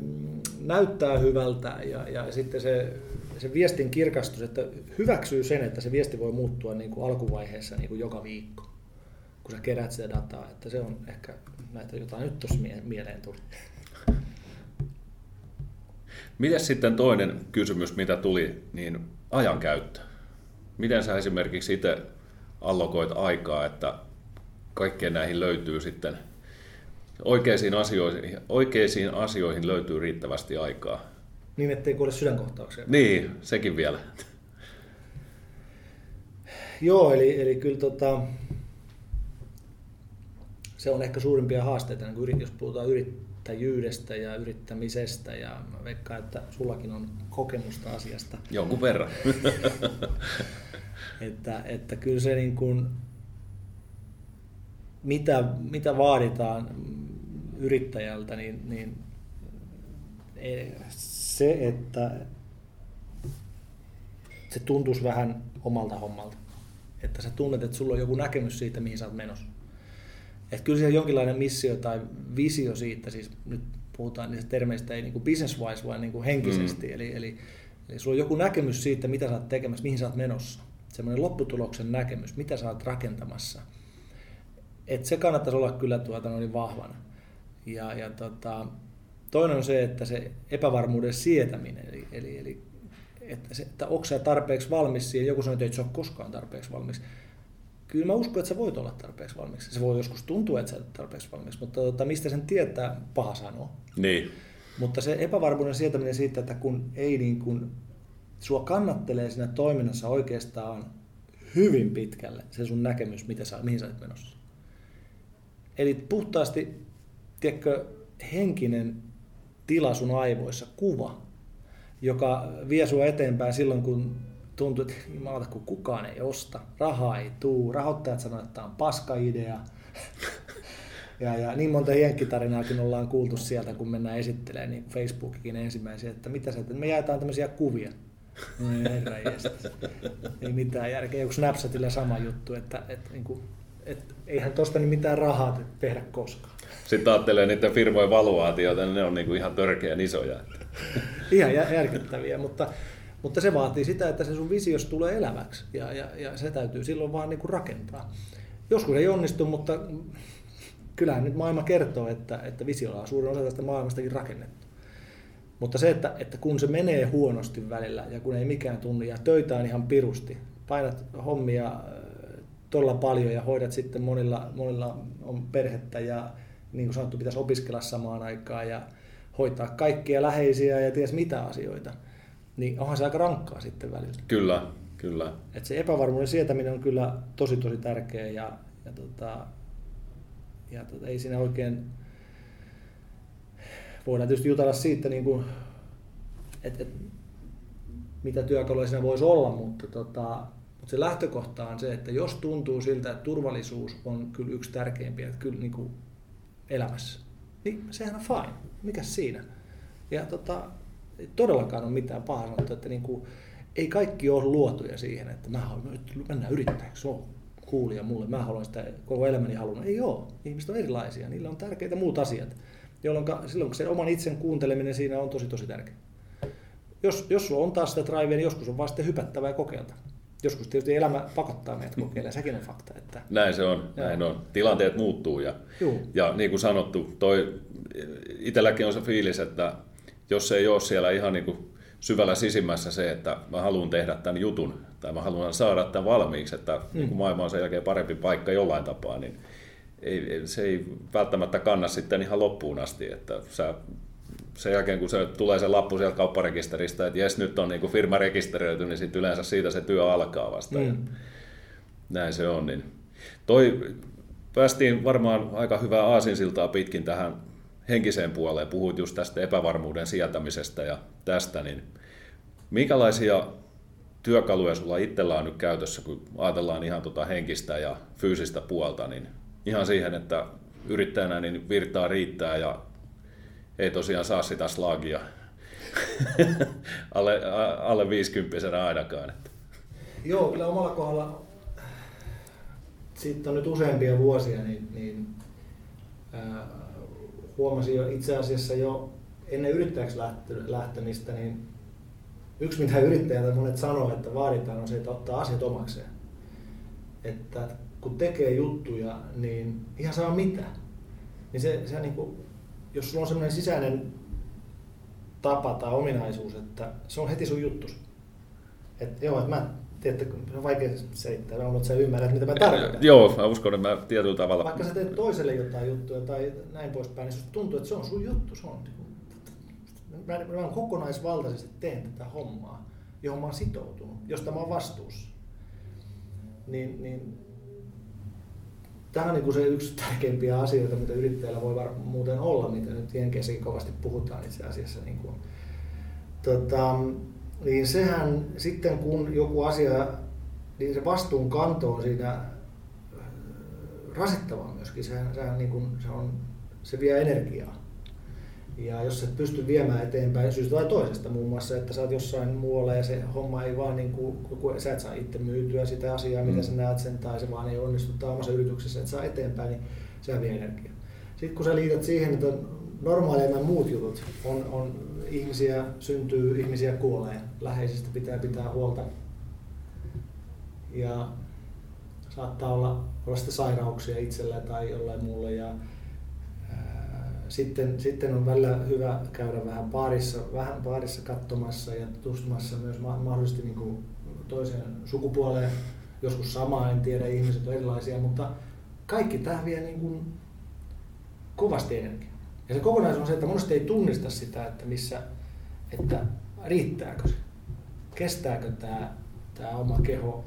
näyttää hyvältä ja, ja sitten se se viestin kirkastus, että hyväksyy sen, että se viesti voi muuttua niin kuin alkuvaiheessa niin kuin joka viikko, kun sä kerät sitä dataa. Että se on ehkä näitä jotain nyt tuossa mieleen tuli. Miten sitten toinen kysymys, mitä tuli, niin ajankäyttö. Miten sä esimerkiksi itse allokoit aikaa, että kaikkeen näihin löytyy sitten oikeisiin asioihin, oikeisiin asioihin löytyy riittävästi aikaa? Niin, ettei kuule sydänkohtauksia. Niin, sekin vielä. Joo, eli, eli kyllä tota, se on ehkä suurimpia haasteita, niin jos puhutaan yrittäjyydestä ja yrittämisestä ja mä veikkaan, että sullakin on kokemusta asiasta. Jonkun verran. että, että kyllä se niin kuin, mitä, mitä vaaditaan yrittäjältä, niin, niin e, se, että se tuntuisi vähän omalta hommalta. Että sä tunnet, että sulla on joku näkemys siitä, mihin sä oot menossa. Että kyllä siellä jonkinlainen missio tai visio siitä, siis nyt puhutaan niistä termeistä ei niin business-wise, vaan niin henkisesti. Mm. Eli, eli, eli sulla on joku näkemys siitä, mitä sä oot tekemässä, mihin sä oot menossa. Semmoinen lopputuloksen näkemys, mitä sä oot rakentamassa. Et se kannattaisi olla kyllä tuota noin vahvana. Ja, ja tota, toinen on se, että se epävarmuuden sietäminen, eli, eli, eli että, se, että onko sä tarpeeksi valmis siihen, joku sanoo, että et sä ole koskaan tarpeeksi valmis kyllä mä uskon, että sä voit olla tarpeeksi valmis. Se voi joskus tuntua, että sä et tarpeeksi valmis, mutta tota, mistä sen tietää, paha sanoa. Niin. Mutta se epävarmuuden sietäminen siitä, että kun ei niin kuin, sua kannattelee siinä toiminnassa oikeastaan hyvin pitkälle se sun näkemys, mitä sä, mihin sä olet menossa. Eli puhtaasti, tiedätkö, henkinen tila sun aivoissa, kuva, joka vie sua eteenpäin silloin, kun tuntuu, että jumalata, kun kukaan ei osta, rahaa ei tuu, rahoittajat sanoo, että tämä on paska idea. ja, ja niin monta jenkkitarinaakin ollaan kuultu sieltä, kun mennään esittelemään niin Facebookikin ensimmäisiä, että mitä se, että me jaetaan tämmöisiä kuvia. No herra Ei mitään järkeä. Joku Snapchatilla sama juttu, että, että, niin kuin, että eihän tosta niin mitään rahaa tehdä koskaan. Sitten ajattelee niiden firmojen valuaatioita, niin ne on niin kuin ihan törkeän isoja. ihan järkyttäviä, mutta mutta se vaatii sitä, että se sun visios tulee eläväksi ja, ja, ja se täytyy silloin vaan niin kuin rakentaa. Joskus ei onnistu, mutta kyllähän nyt maailma kertoo, että, että visiolla on suurin osa tästä maailmastakin rakennettu. Mutta se, että, että kun se menee huonosti välillä ja kun ei mikään tunni ja töitä on ihan pirusti, painat hommia äh, todella paljon ja hoidat sitten monilla, monilla on perhettä ja niin kuin sanottu, pitäisi opiskella samaan aikaan ja hoitaa kaikkia läheisiä ja ties mitä asioita – niin onhan se aika rankkaa sitten välillä. Kyllä, kyllä. Et se epävarmuuden sietäminen on kyllä tosi tosi tärkeä ja, ja, tota, ja tota, ei siinä oikein, voidaan tietysti jutella siitä, niin kuin, että et, mitä työkaluja siinä voisi olla, mutta, tota, mutta se lähtökohta on se, että jos tuntuu siltä, että turvallisuus on kyllä yksi tärkeimpiä että kyllä niin kuin elämässä, niin sehän on fine. Mikä siinä? Ja tota, ei todellakaan ole mitään pahaa sanottu, että niin kuin, ei kaikki ole luotuja siihen, että mä haluan nyt mennä yrittäjäksi, se on kuulija mulle, mä haluan sitä koko elämäni halunnut. Ei ole, ihmiset on erilaisia, niillä on tärkeitä muut asiat, jolloin silloin se oman itsen kuunteleminen siinä on tosi tosi tärkeää. Jos, jos sulla on taas sitä drivea, niin joskus on vaan sitten hypättävä ja kokeilta. Joskus tietysti elämä pakottaa meidät kokeilemaan, sekin on fakta. Että... Näin se on, näin on. Tilanteet muuttuu ja, ja niin kuin sanottu, toi, itselläkin on se fiilis, että jos ei ole siellä ihan niin kuin syvällä sisimmässä se, että mä haluan tehdä tämän jutun tai mä haluan saada tämän valmiiksi, että mm. niin maailma on sen jälkeen parempi paikka jollain tapaa, niin ei, se ei välttämättä kanna sitten ihan loppuun asti, että sä sen jälkeen, kun se tulee se lappu sieltä kaupparekisteristä, että jes, nyt on niin kuin firma rekisteröity, niin sitten yleensä siitä se työ alkaa vasta. Mm. Ja näin se on. Niin. Toi, päästiin varmaan aika hyvää aasinsiltaa pitkin tähän henkiseen puoleen, puhuit just tästä epävarmuuden sietämisestä ja tästä, niin minkälaisia työkaluja sulla itsellä on nyt käytössä, kun ajatellaan ihan tota henkistä ja fyysistä puolta, niin ihan siihen, että yrittäjänä niin virtaa riittää ja ei tosiaan saa sitä slagia alle, alle 50 ainakaan. Että. Joo, kyllä omalla kohdalla siitä on nyt useampia vuosia, niin, niin ää, huomasin jo itse asiassa jo ennen yrittäjäksi lähtemistä, niin yksi mitä yrittäjät monet sanoo, että vaaditaan on se, että ottaa asiat omakseen. Että kun tekee juttuja, niin ihan saa mitä. Niin se, se niin kuin, jos sulla on sellainen sisäinen tapa tai ominaisuus, että se on heti sun juttus. Että joo, että mä tiedätte, on vaikea selittää, mutta sä ymmärrät, mitä mä tarkoitan. Joo, mä uskon, että mä tietyllä tavalla... Vaikka sä teet toiselle jotain juttuja tai näin poispäin, niin tuntuu, että se on sun juttu. Se on, mä, mä, mä kokonaisvaltaisesti teen tätä hommaa, johon mä oon sitoutunut, josta mä oon vastuussa. Niin, niin tämä on niin kuin se yksi tärkeimpiä asioita, mitä yrittäjällä voi var- muuten olla, mitä nyt Jenkeisäkin kovasti puhutaan itse asiassa. Niin, kuin, tota, niin sehän sitten kun joku asia, niin se vastuun kanto on siinä äh, rasittavaa myöskin. Sehän, sehän niin kuin, se, on, se vie energiaa. Ja jos et pysty viemään eteenpäin syystä tai toisesta, muun muassa, että sä oot jossain muualla ja se homma ei vaan, niin kuin, kun sä et saa itse myytyä sitä asiaa, mm. mitä sä näet sen, tai se vaan ei onnistu omassa yrityksessä, että saa eteenpäin, niin se vie energiaa. Sitten kun sä liität siihen, että normaalimman muut jutut, on, on ihmisiä syntyy, ihmisiä kuolee, läheisistä pitää pitää huolta. Ja saattaa olla, olla sitten sairauksia itsellä tai jollain muulle. Ja, sitten, sitten on välillä hyvä käydä vähän paarissa, vähän paarissa katsomassa ja tutustumassa myös mahdollisesti niin kuin toiseen sukupuoleen. Joskus sama, en tiedä, ihmiset on erilaisia, mutta kaikki tämä vie niin kuin kovasti energiaa. Ja se kokonaisuus on se, että monesti ei tunnista sitä, että missä, että riittääkö se, kestääkö tämä, tämä oma keho,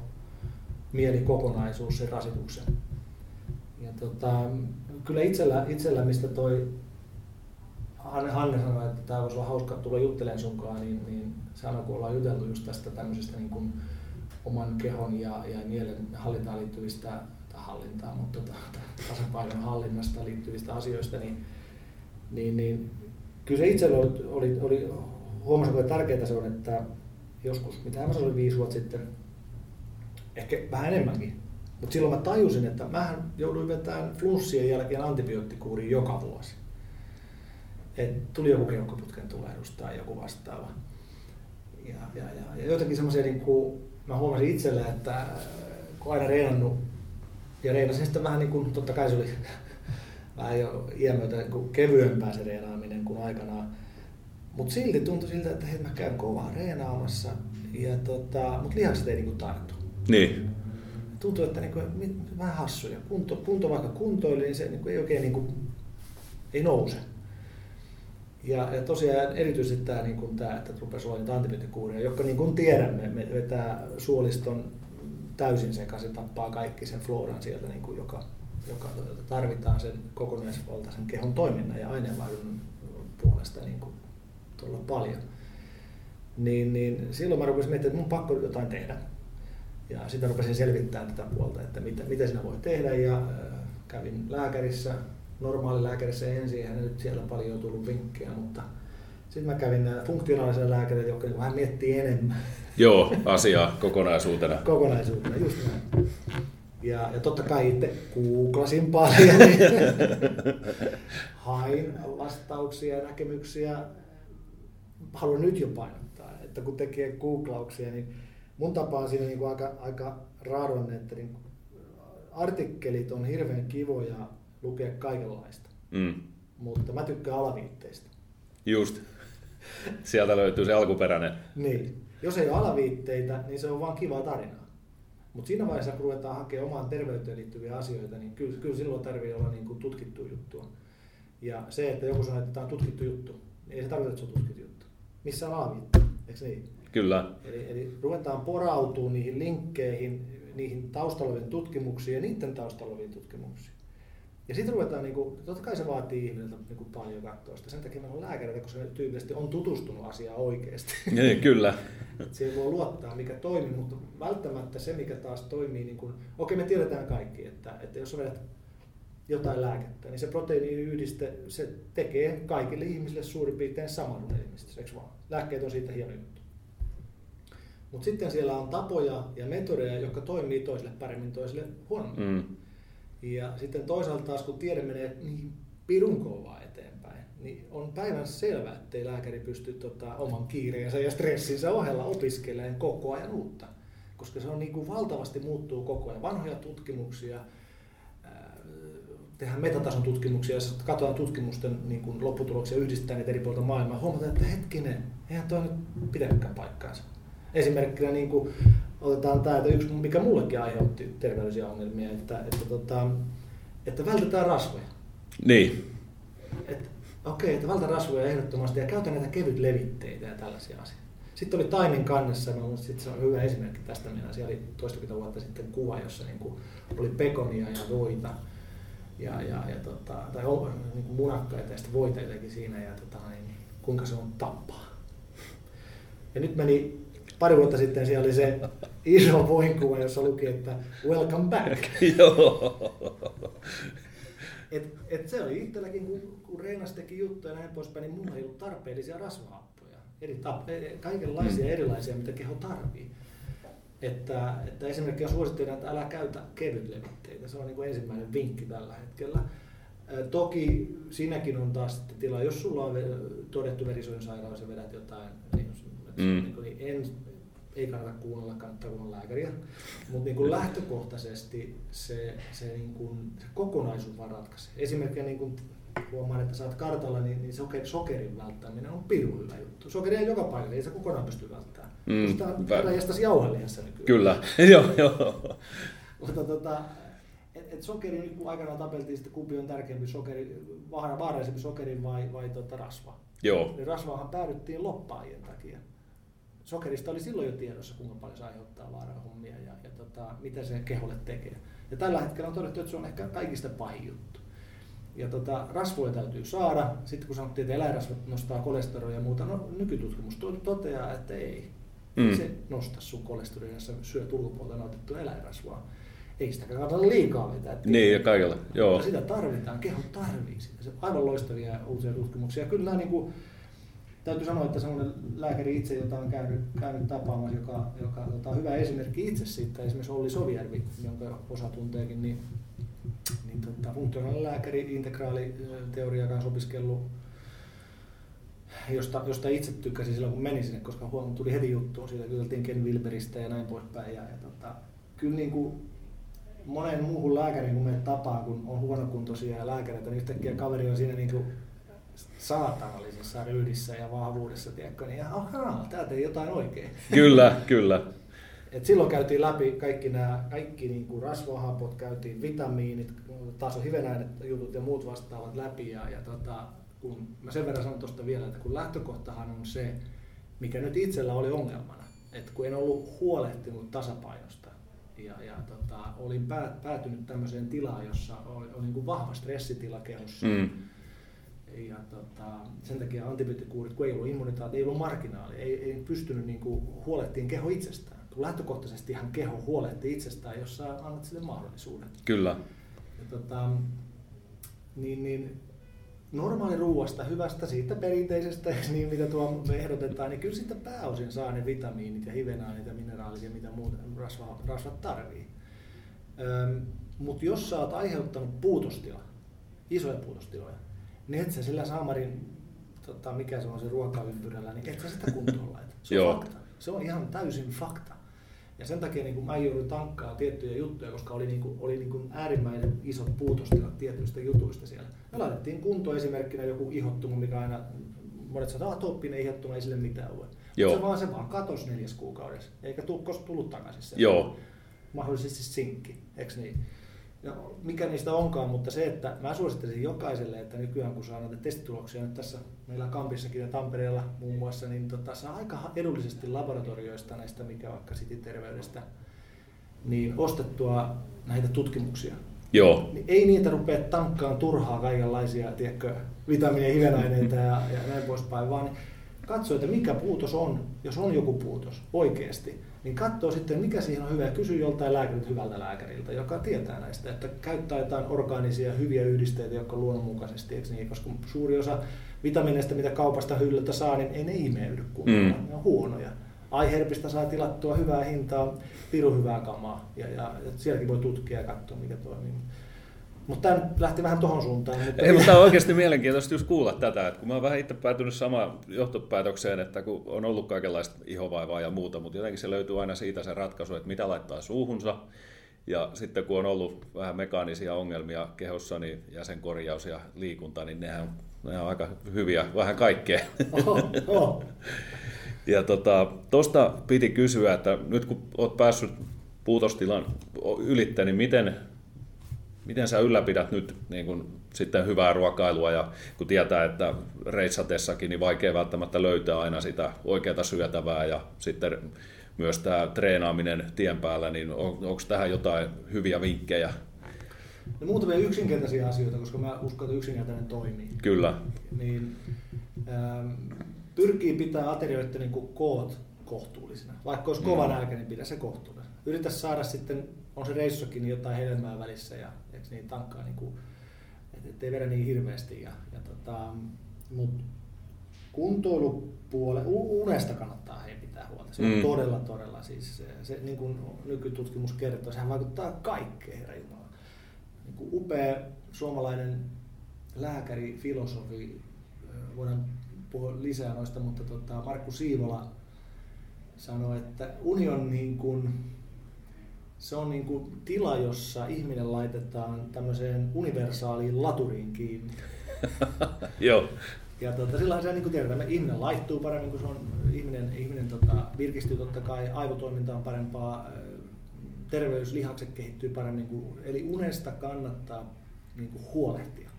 mieli, kokonaisuus sen rasituksen. Ja tota, kyllä itsellä, itsellä, mistä toi Hanne, Hanne sanoi, että tämä voisi olla hauska tulla juttelemaan sunkaan, niin, niin sanoi, kun ollaan juteltu just tästä tämmöisestä niin kuin oman kehon ja, ja mielen hallintaan liittyvistä, tai hallintaan, mutta tota, tasapainon hallinnasta liittyvistä asioista, niin, niin, niin kyllä se itsellä oli, oli, oli huomasin, että tärkeää se on, että joskus, mitä mä sanoin viisi vuotta sitten, ehkä vähän enemmänkin, mutta silloin mä tajusin, että mä jouduin vetämään flunssien jälkeen antibioottikuuriin joka vuosi että tuli joku keuhkoputken tulehdus tai joku vastaava. Ja, ja, ja, ja jotenkin semmoisia, niin kuin, mä huomasin itsellä, että kun aina reenannut, ja reenasin sitten vähän niin kuin, totta kai se oli vähän jo iän myötä niin kevyempää se reenaaminen kuin aikanaan. Mutta silti tuntui siltä, että hei, mä käyn kovaa reenaamassa, ja tota, mutta lihakset ei niin tarttu. Niin. Tuntuu, että niin kuin, vähän hassuja. Kunto, kunto vaikka kuntoili, niin se niin kuin, ei oikein niin kuin, ei nouse. Ja, ja tosiaan erityisesti tämä, niin kuin tämä että rupesi olla niitä antibioottikuuria, jotka niin kuin tiedämme, me vetää suoliston täysin sekaisin, tappaa kaikki sen floran sieltä, niin kuin joka, joka tarvitaan sen kokonaisvaltaisen kehon toiminnan ja aineenvaihdunnan puolesta niin kuin tuolla paljon. Niin, niin silloin mä rupesin miettimään, että mun pakko jotain tehdä. Ja sitten rupesin selvittämään tätä puolta, että mitä, mitä sinä voi tehdä. Ja äh, kävin lääkärissä normaali lääkärissä ensin, eihän nyt siellä paljon on tullut vinkkejä, mutta sitten mä kävin funktionaalisen lääkärin, joka vähän miettii enemmän. Joo, asiaa kokonaisuutena. kokonaisuutena, just näin. Ja, ja totta kai itse googlasin paljon, hain vastauksia ja näkemyksiä. Haluan nyt jo painottaa, että kun tekee googlauksia, niin mun tapa on siinä niin kuin aika, aika raadoinen, että niin artikkelit on hirveän kivoja lukea kaikenlaista. Mm. Mutta mä tykkään alaviitteistä. Just. Sieltä löytyy se alkuperäinen. niin. Jos ei ole alaviitteitä, niin se on vaan kiva tarinaa. Mutta siinä vaiheessa, kun ruvetaan hakemaan omaan terveyteen liittyviä asioita, niin kyllä, kyllä silloin tarvii olla niin kuin tutkittu juttua. Ja se, että joku sanoo, että tämä on tutkittu juttu, niin ei se tarkoita, että se on tutkittu juttu. Missä on alaviitta, eikö niin? Kyllä. Eli, eli ruvetaan porautumaan niihin linkkeihin, niihin taustalla tutkimuksiin ja niiden taustalla tutkimuksiin. Ja sitten ruvetaan, niin kuin, totta kai se vaatii ihmiseltä niin kuin paljon katsoa sitä. Sen takia meillä on lääkäreitä, koska se tyypillisesti on tutustunut asiaan oikeasti. Niin, kyllä. Siihen voi luottaa, mikä toimii, mutta välttämättä se, mikä taas toimii, niin kuin, okei me tiedetään kaikki, että, että jos vedät jotain lääkettä, niin se proteiiniyhdiste, se tekee kaikille ihmisille suurin piirtein saman elimistö, eikö vaan? Lääkkeet on siitä hieno juttu. Mutta sitten siellä on tapoja ja metodeja, jotka toimii toiselle paremmin, toiselle huonommin. Mm. Ja sitten toisaalta taas, kun tiede menee niin pirun kovaa eteenpäin, niin on päivän selvää, ettei lääkäri pysty tota, oman kiireensä ja stressinsä ohella opiskelemaan koko ajan uutta. Koska se on niin kuin valtavasti muuttuu koko ajan. Vanhoja tutkimuksia, tehdään metatason tutkimuksia ja katsotaan tutkimusten niin kuin lopputuloksia yhdistetään niitä eri puolilta maailmaa. Huomataan, että hetkinen, eihän toi nyt pitänytkään paikkaansa. Esimerkkinä niin kuin otetaan tämä, että yksi mikä mullekin aiheutti terveydellisiä ongelmia, että, että, tota, että vältetään rasvoja. Niin. Et, okei, että vältetään rasvoja ehdottomasti ja käytä näitä kevyt levitteitä ja tällaisia asioita. Sitten oli Taimin kannessa, mä sitten se on hyvä esimerkki tästä, meillä siellä oli toistakymmentä vuotta sitten kuva, jossa niin kuin oli pekonia ja voita ja, ja, ja tota, tai niin kuin munakkaita ja voita jotenkin siinä ja tota, niin, kuinka se on tappaa. Ja nyt meni pari vuotta sitten siellä oli se iso voinkuva, jossa luki, että welcome back. Joo. Et, et se oli itselläkin, kun, kun Reenas teki juttuja ja näin poispäin, niin mulla ei ollut tarpeellisia rasvahappoja. Eri tap, e- kaikenlaisia mm. erilaisia, mitä keho tarvii. Että, että esimerkiksi suosittelen, että älä käytä kevytlevitteitä. Se on niin kuin ensimmäinen vinkki tällä hetkellä. Toki siinäkin on taas tila, jos sulla on todettu verisuonisairaus ja vedät jotain, niin, mm. niin, niin en, ei kannata kuunnella, kannattaa kuunnella lääkäriä. Mutta niin kuin lähtökohtaisesti se, se, niin kuin, se kokonaisuus vaan ratkaisee. Esimerkiksi niin kuin huomaan, että saat kartalla, niin, niin sokerin, sokerin välttäminen on pirun hyvä juttu. Sokeri ei joka paikalla, ei se kokonaan pysty välttämään. Mm, Sitä jästäisi jauhelihassa nykyään. Kyllä, joo, joo. Mutta tota, et, et sokeri, nyt kun aikanaan tapeltiin, että kumpi on tärkeämpi sokeri, vaarallisempi sokeri vai, vai tota rasva. Joo. Niin rasvaahan päädyttiin loppaajien takia sokerista oli silloin jo tiedossa, kuinka paljon se aiheuttaa vaarahommia ja, ja tota, mitä se keholle tekee. Ja tällä hetkellä on todettu, että se on ehkä kaikista pahin juttu. Ja tota, rasvoja täytyy saada. Sitten kun sanottiin, että eläinrasvat nostaa kolesterolia ja muuta, no nykytutkimus toteaa, että ei. Mm. Se nosta sun kolesterolia, jos syöt ulkopuolelta otettua eläinrasvaa. Ei sitä kannata liikaa vetää. Niin, ja kaikilla. Joo. Mutta sitä tarvitaan, keho tarvii sitä. Se on aivan loistavia uusia tutkimuksia. Kyllä niin kuin, täytyy sanoa, että semmoinen lääkäri itse, jota on käynyt, käynyt tapaamassa, joka, joka tota, on hyvä esimerkki itse siitä, esimerkiksi Olli Sovijärvi, jonka osa tunteekin, niin, niin tota, funktionaalinen lääkäri, integraaliteoria kanssa opiskellut, josta, josta itse tykkäsin silloin, kun menin sinne, koska huomioon tuli heti juttu, siitä kyseltiin Ken Wilberistä ja näin poispäin. Ja, ja tota, kyllä niin kuin monen muuhun lääkärin, kun menet tapaan, kun on huonokuntoisia lääkäreitä, niin yhtäkkiä kaveri on siinä niin kuin saatanallisessa ryydissä ja vahvuudessa, tiedätkö, niin ahaa, täältä ei jotain oikein. Kyllä, kyllä. Et silloin käytiin läpi kaikki nämä kaikki niin kuin rasvahapot, käytiin vitamiinit, taas on hivenäiset jutut ja muut vastaavat läpi. Ja, ja tota, kun mä sen verran sanon tuosta vielä, että kun lähtökohtahan on se, mikä nyt itsellä oli ongelmana, että kun en ollut huolehtinut tasapainosta ja, ja tota, olin päät, päätynyt tämmöiseen tilaan, jossa oli, oli niin kuin vahva stressitila kehossa, mm ja tota, sen takia antibioottikuurit, kun ei ollut immunitaati, ei ollut marginaali, ei, ei pystynyt niin kuin, huolehtiin keho itsestään. Lähtökohtaisesti ihan keho huolehtii itsestään, jos sä annat sille mahdollisuuden. Kyllä. Ja, tota, niin, niin, normaali ruuasta, hyvästä, siitä perinteisestä, niin mitä tuo me ehdotetaan, niin kyllä sitten pääosin saa ne vitamiinit ja hivenaanit ja mineraalit ja mitä muuta rasvat, rasvat tarvii. Mutta jos sä oot aiheuttanut puutostila, isoja puutostiloja, niin et sä sillä saamarin, tota, mikä se on se ruokaympyrällä, niin et sä sitä kuntoon laita. Se on fakta. Se on ihan täysin fakta. Ja sen takia niin mä joudun tankkaa tiettyjä juttuja, koska oli, niin kuin, oli niin kuin äärimmäinen isot puutostilat tietyistä jutuista siellä. Me laitettiin kuntoon esimerkkinä joku ihottuma, mikä aina, monet sanoo, että toppinen ihottuma ei sille mitään ole. Joo. Se vaan, se vaan katosi neljäs kuukaudessa, eikä tullut takaisin se. Joo. Mahdollisesti sinkki, eikö niin? Ja mikä niistä onkaan, mutta se, että mä suosittelisin jokaiselle, että nykyään kun saa näitä testituloksia nyt tässä meillä Kampissakin ja Tampereella muun muassa, niin tota, saa aika edullisesti laboratorioista näistä, mikä vaikka City-terveydestä, niin ostettua näitä tutkimuksia. Joo. Niin ei niitä rupea tankkaan turhaa kaikenlaisia, tiedätkö, vitamiineja, hivenaineita ja, ja näin poispäin, vaan katso, että mikä puutos on, jos on joku puutos oikeasti niin katsoo sitten, mikä siihen on hyvä ja kysyy joltain lääkäriltä hyvältä lääkäriltä, joka tietää näistä, että käyttää jotain orgaanisia hyviä yhdisteitä, jotka on luonnonmukaisesti, eikö niin? koska suuri osa vitamiineista, mitä kaupasta hyllyltä saa, niin ei ne imeydy kunnolla, mm. ne on huonoja. Aiherpistä saa tilattua hyvää hintaa, piru hyvää kamaa, ja, ja, ja sielläkin voi tutkia ja katsoa, mikä toimii. Mutta tämä lähti vähän tuohon suuntaan. Mutta... Ei, mutta tämä on oikeasti mielenkiintoista just kuulla tätä, että kun mä oon vähän itse päätynyt samaan johtopäätökseen, että kun on ollut kaikenlaista ihovaivaa ja muuta, mutta jotenkin se löytyy aina siitä se ratkaisu, että mitä laittaa suuhunsa, ja sitten kun on ollut vähän mekaanisia ongelmia kehossa, niin jäsenkorjaus ja liikunta, niin nehän, nehän on aika hyviä, vähän kaikkea. Oho, oho. ja tuosta tota, piti kysyä, että nyt kun olet päässyt puutostilan ylittämään, niin miten miten sä ylläpidät nyt niin kun, sitten hyvää ruokailua ja kun tietää, että reissatessakin niin vaikea välttämättä löytää aina sitä oikeaa syötävää ja sitten myös tämä treenaaminen tien päällä, niin on, onko tähän jotain hyviä vinkkejä? No muutamia yksinkertaisia asioita, koska mä uskon, että yksinkertainen toimii. Kyllä. Niin, ähm, pyrkii pitää aterioiden niin koot kohtuullisina. Vaikka olisi kova mm. nälkä, niin pidä se kohtuullisena. Yritä saada sitten, on se reissussakin niin jotain hedelmää välissä ja niin tankkaa, niin kuin, ettei vedä niin hirveästi. Ja, ja tota, mut kuntoilupuole, unesta kannattaa he pitää huolta. Se on mm. todella, todella, siis se, se niin kuin nykytutkimus kertoo, sehän vaikuttaa kaikkeen, herra Jumala. Niin kuin upea suomalainen lääkäri, filosofi, voidaan puhua lisää noista, mutta tota, Markku Siivola sanoi, että uni on niin kuin, se on niin kuin tila, jossa ihminen laitetaan tämmöiseen universaaliin laturiin kiinni. Joo. Ja tota, silloin se niin kuin tiedetään, että ihminen laittuu paremmin, kun se on, ihminen, ihminen tota, virkistyy totta kai, aivotoiminta on parempaa, terveyslihakset kehittyy paremmin, kuin, eli unesta kannattaa niin kuin huolehtia.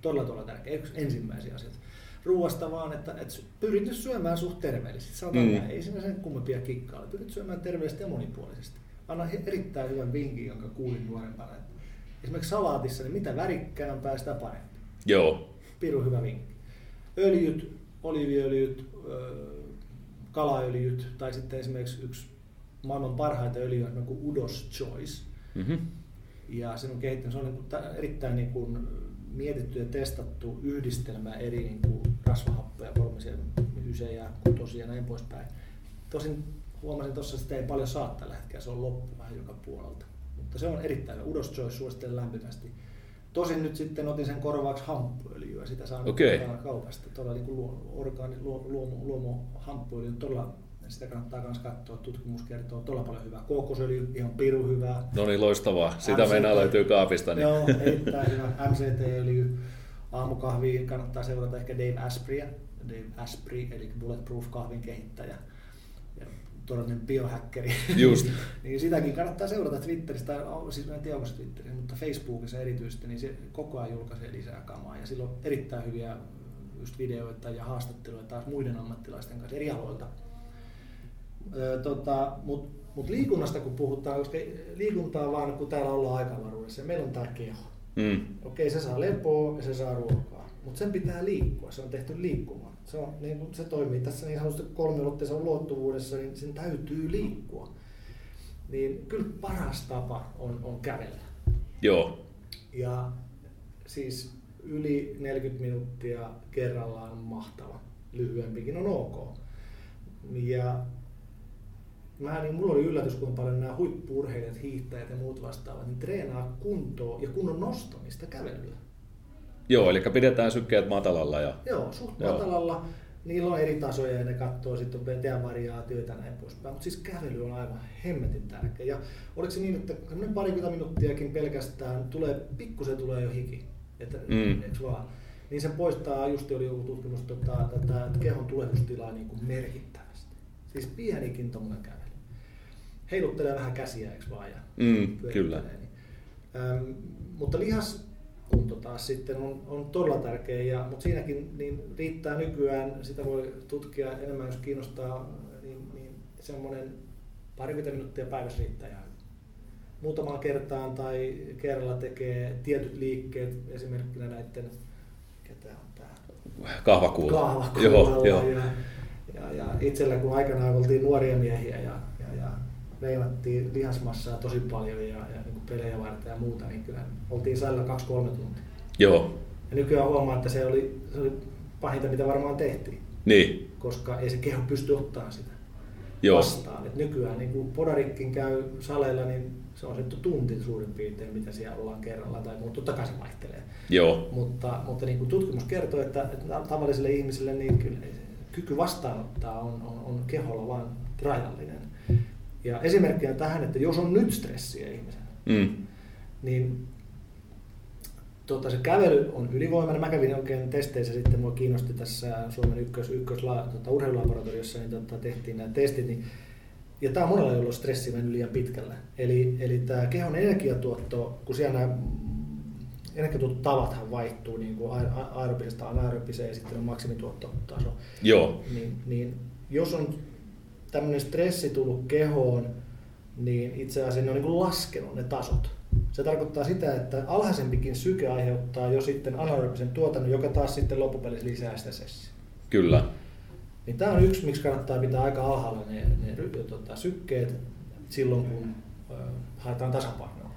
Todella, todella tärkeä. Yksi ensimmäisiä asioita. Ruuasta vaan, että, että pyrit syömään suht terveellisesti. Sanotaan, mm. ei siinä sen kummempia kikkailla. Pyrit syömään terveellisesti ja monipuolisesti. Anna erittäin hyvän vinkin, jonka kuulin nuorempana. Että esimerkiksi salaatissa, niin mitä värikkäämpää, sitä parempi. Joo. Piru hyvä vinkki. Öljyt, oliviöljyt, kalaöljyt tai sitten esimerkiksi yksi maailman parhaita öljyjä on kuin Udos Choice. Mm-hmm. Ja sen on kehittänyt, se on niin kuin erittäin niin kuin mietitty ja testattu yhdistelmä eri niin kuin rasvahappoja, kolmisia, ysejä, kutosia ja näin poispäin. Tosin huomasin tuossa, että ei paljon saa tällä hetkellä, se on loppu vähän joka puolelta. Mutta se on erittäin hyvä. Udos Choice suosittelen lämpimästi. Tosin nyt sitten otin sen korvaaksi hamppuöljyä, sitä saa okay. kaupasta. Todella niin orgaani, luomu, luomu hamppuöljy, todella sitä kannattaa myös katsoa. Tutkimus kertoo todella paljon hyvää. Kookosöljy, ihan piru hyvää. No niin, loistavaa. Sitä meinaa löytyy kaapista. Niin. Joo, erittäin hyvä. MCT-öljy. Aamukahviin kannattaa seurata ehkä Dave Aspreyä. Dave Asprey, eli Bulletproof kahvin kehittäjä todellinen biohackeri. Just. niin sitäkin kannattaa seurata Twitteristä, tai siis en tiedä onko se Twitterissä, mutta Facebookissa erityisesti, niin se koko ajan julkaisee lisää kamaa. Ja sillä on erittäin hyviä just videoita ja haastatteluja taas muiden ammattilaisten kanssa eri aloilta. tota, Mutta mut liikunnasta kun puhutaan, koska liikuntaa vaan kun täällä ollaan aikavaruudessa ja meillä on tämä keho. Mm. Okei, se saa lepoa ja se saa ruokaa, mutta sen pitää liikkua, se on tehty liikkumaan se, on, niin kuin se toimii tässä niin sanotusti kolmiulotteisessa ulottuvuudessa, niin sen täytyy liikkua. Niin kyllä paras tapa on, on kävellä. Joo. Ja siis yli 40 minuuttia kerrallaan on mahtava. Lyhyempikin on ok. Ja mä, niin mulla oli yllätys, kuinka paljon nämä huippurheilijat, hiihtäjät ja muut vastaavat, niin treenaa kuntoa ja kunnon nostamista kävelyllä. Joo, eli pidetään sykkeet matalalla. Ja... Joo, suht Joo. matalalla. Niillä on eri tasoja ja ne katsoo sitten VTN variaatioita ja näin poispäin. Mutta siis kävely on aivan hemmetin tärkeä. Ja oliko se niin, että parikymmentä minuuttiakin pelkästään tulee, pikkusen tulee jo hiki. Että, mm. vaan? Niin se poistaa, just oli joku tutkimus, tota, tätä kehon tulehdustilaa niin kuin merkittävästi. Siis pienikin tuommoinen kävely. Heiluttelee vähän käsiä, eikö vaan? Ja mm, kyllä. Niin. Ähm, mutta lihas taas sitten on, on todella tärkeä, ja, mutta siinäkin niin riittää nykyään, sitä voi tutkia enemmän jos kiinnostaa, niin, niin semmoinen parikymmentä minuuttia päivässä riittää ihan muutamaan kertaan tai kerralla tekee tietyt liikkeet, esimerkkinä näiden, ketä on tää? Kahvakuulla. Kahvakuulla joo, joo. Ja, ja, ja, itsellä kun aikanaan oltiin nuoria miehiä ja, ja, ja veivattiin lihasmassaa tosi paljon ja, ja niin pelejä varten ja muuta, niin kyllä oltiin salilla 2-3 tuntia. Joo. Ja nykyään huomaa, että se oli, se oli pahinta, mitä varmaan tehtiin. Niin. Koska ei se keho pysty ottaa sitä Joo. vastaan. Et nykyään niin kuin Podarikkin käy saleilla, niin se on se tunti suurin piirtein, mitä siellä ollaan kerralla, tai mutta totta kai se vaihtelee. Joo. Mutta, mutta niin kuin tutkimus kertoo, että, että tavallisille ihmisille niin kyllä kyky vastaanottaa on, on, on keholla vain rajallinen. Ja esimerkkinä tähän, että jos on nyt stressiä ihmisen, mm. niin tota, se kävely on ylivoimainen. Mä kävin oikein testeissä sitten, mua kiinnosti tässä Suomen ykkös, ykkös tota, urheilulaboratoriossa, niin tota, tehtiin nämä testit. Niin, ja tämä on monella, on stressi mennyt liian pitkälle. Eli, eli tämä kehon energiatuotto, kun siellä nämä energiatuottotavathan vaihtuu niin kuin aerobisesta anaerobiseen ja sitten on maksimituottotaso. Joo. Niin, niin jos on tämmöinen stressi tullut kehoon, niin itse asiassa ne on niin kuin laskenut ne tasot. Se tarkoittaa sitä, että alhaisempikin syke aiheuttaa jo sitten anaerobisen tuotannon, joka taas sitten loppupelissä lisää sitä sessiä. Kyllä. Niin tämä on yksi, miksi kannattaa pitää aika alhaalla ne, ne tota, sykkeet silloin, kun äh, haetaan tasapainoa.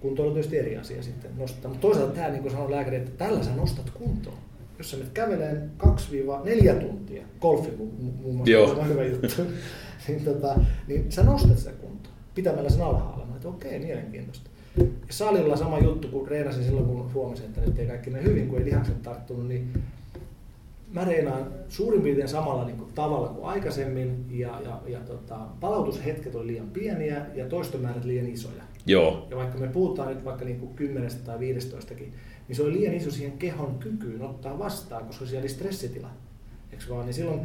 Kunto on tietysti eri asia sitten nostaa. Mutta toisaalta tämä, niin kuin sanoo lääkäri, että tällä sä nostat kuntoon. Jos sä nyt käveleen 2-4 tuntia, golfi muun muassa on hyvä juttu, niin, tota, niin sä nostat sitä kuntoa pitämällä sen alhaalla. Mä että okei, mielenkiintoista. Ja salilla sama juttu, kun reenasin silloin, kun huomasin, että nyt ei kaikki ne hyvin, kun ei lihakset tarttunut, niin mä reenaan suurin piirtein samalla niin kuin, tavalla kuin aikaisemmin ja, ja, ja tota, palautushetket oli liian pieniä ja toistomäärät liian isoja. Joo. Ja vaikka me puhutaan nyt vaikka niin kuin 10 tai 15 niin se oli liian iso siihen kehon kykyyn ottaa vastaan, koska siellä oli stressitila. Eikö vaan? Niin silloin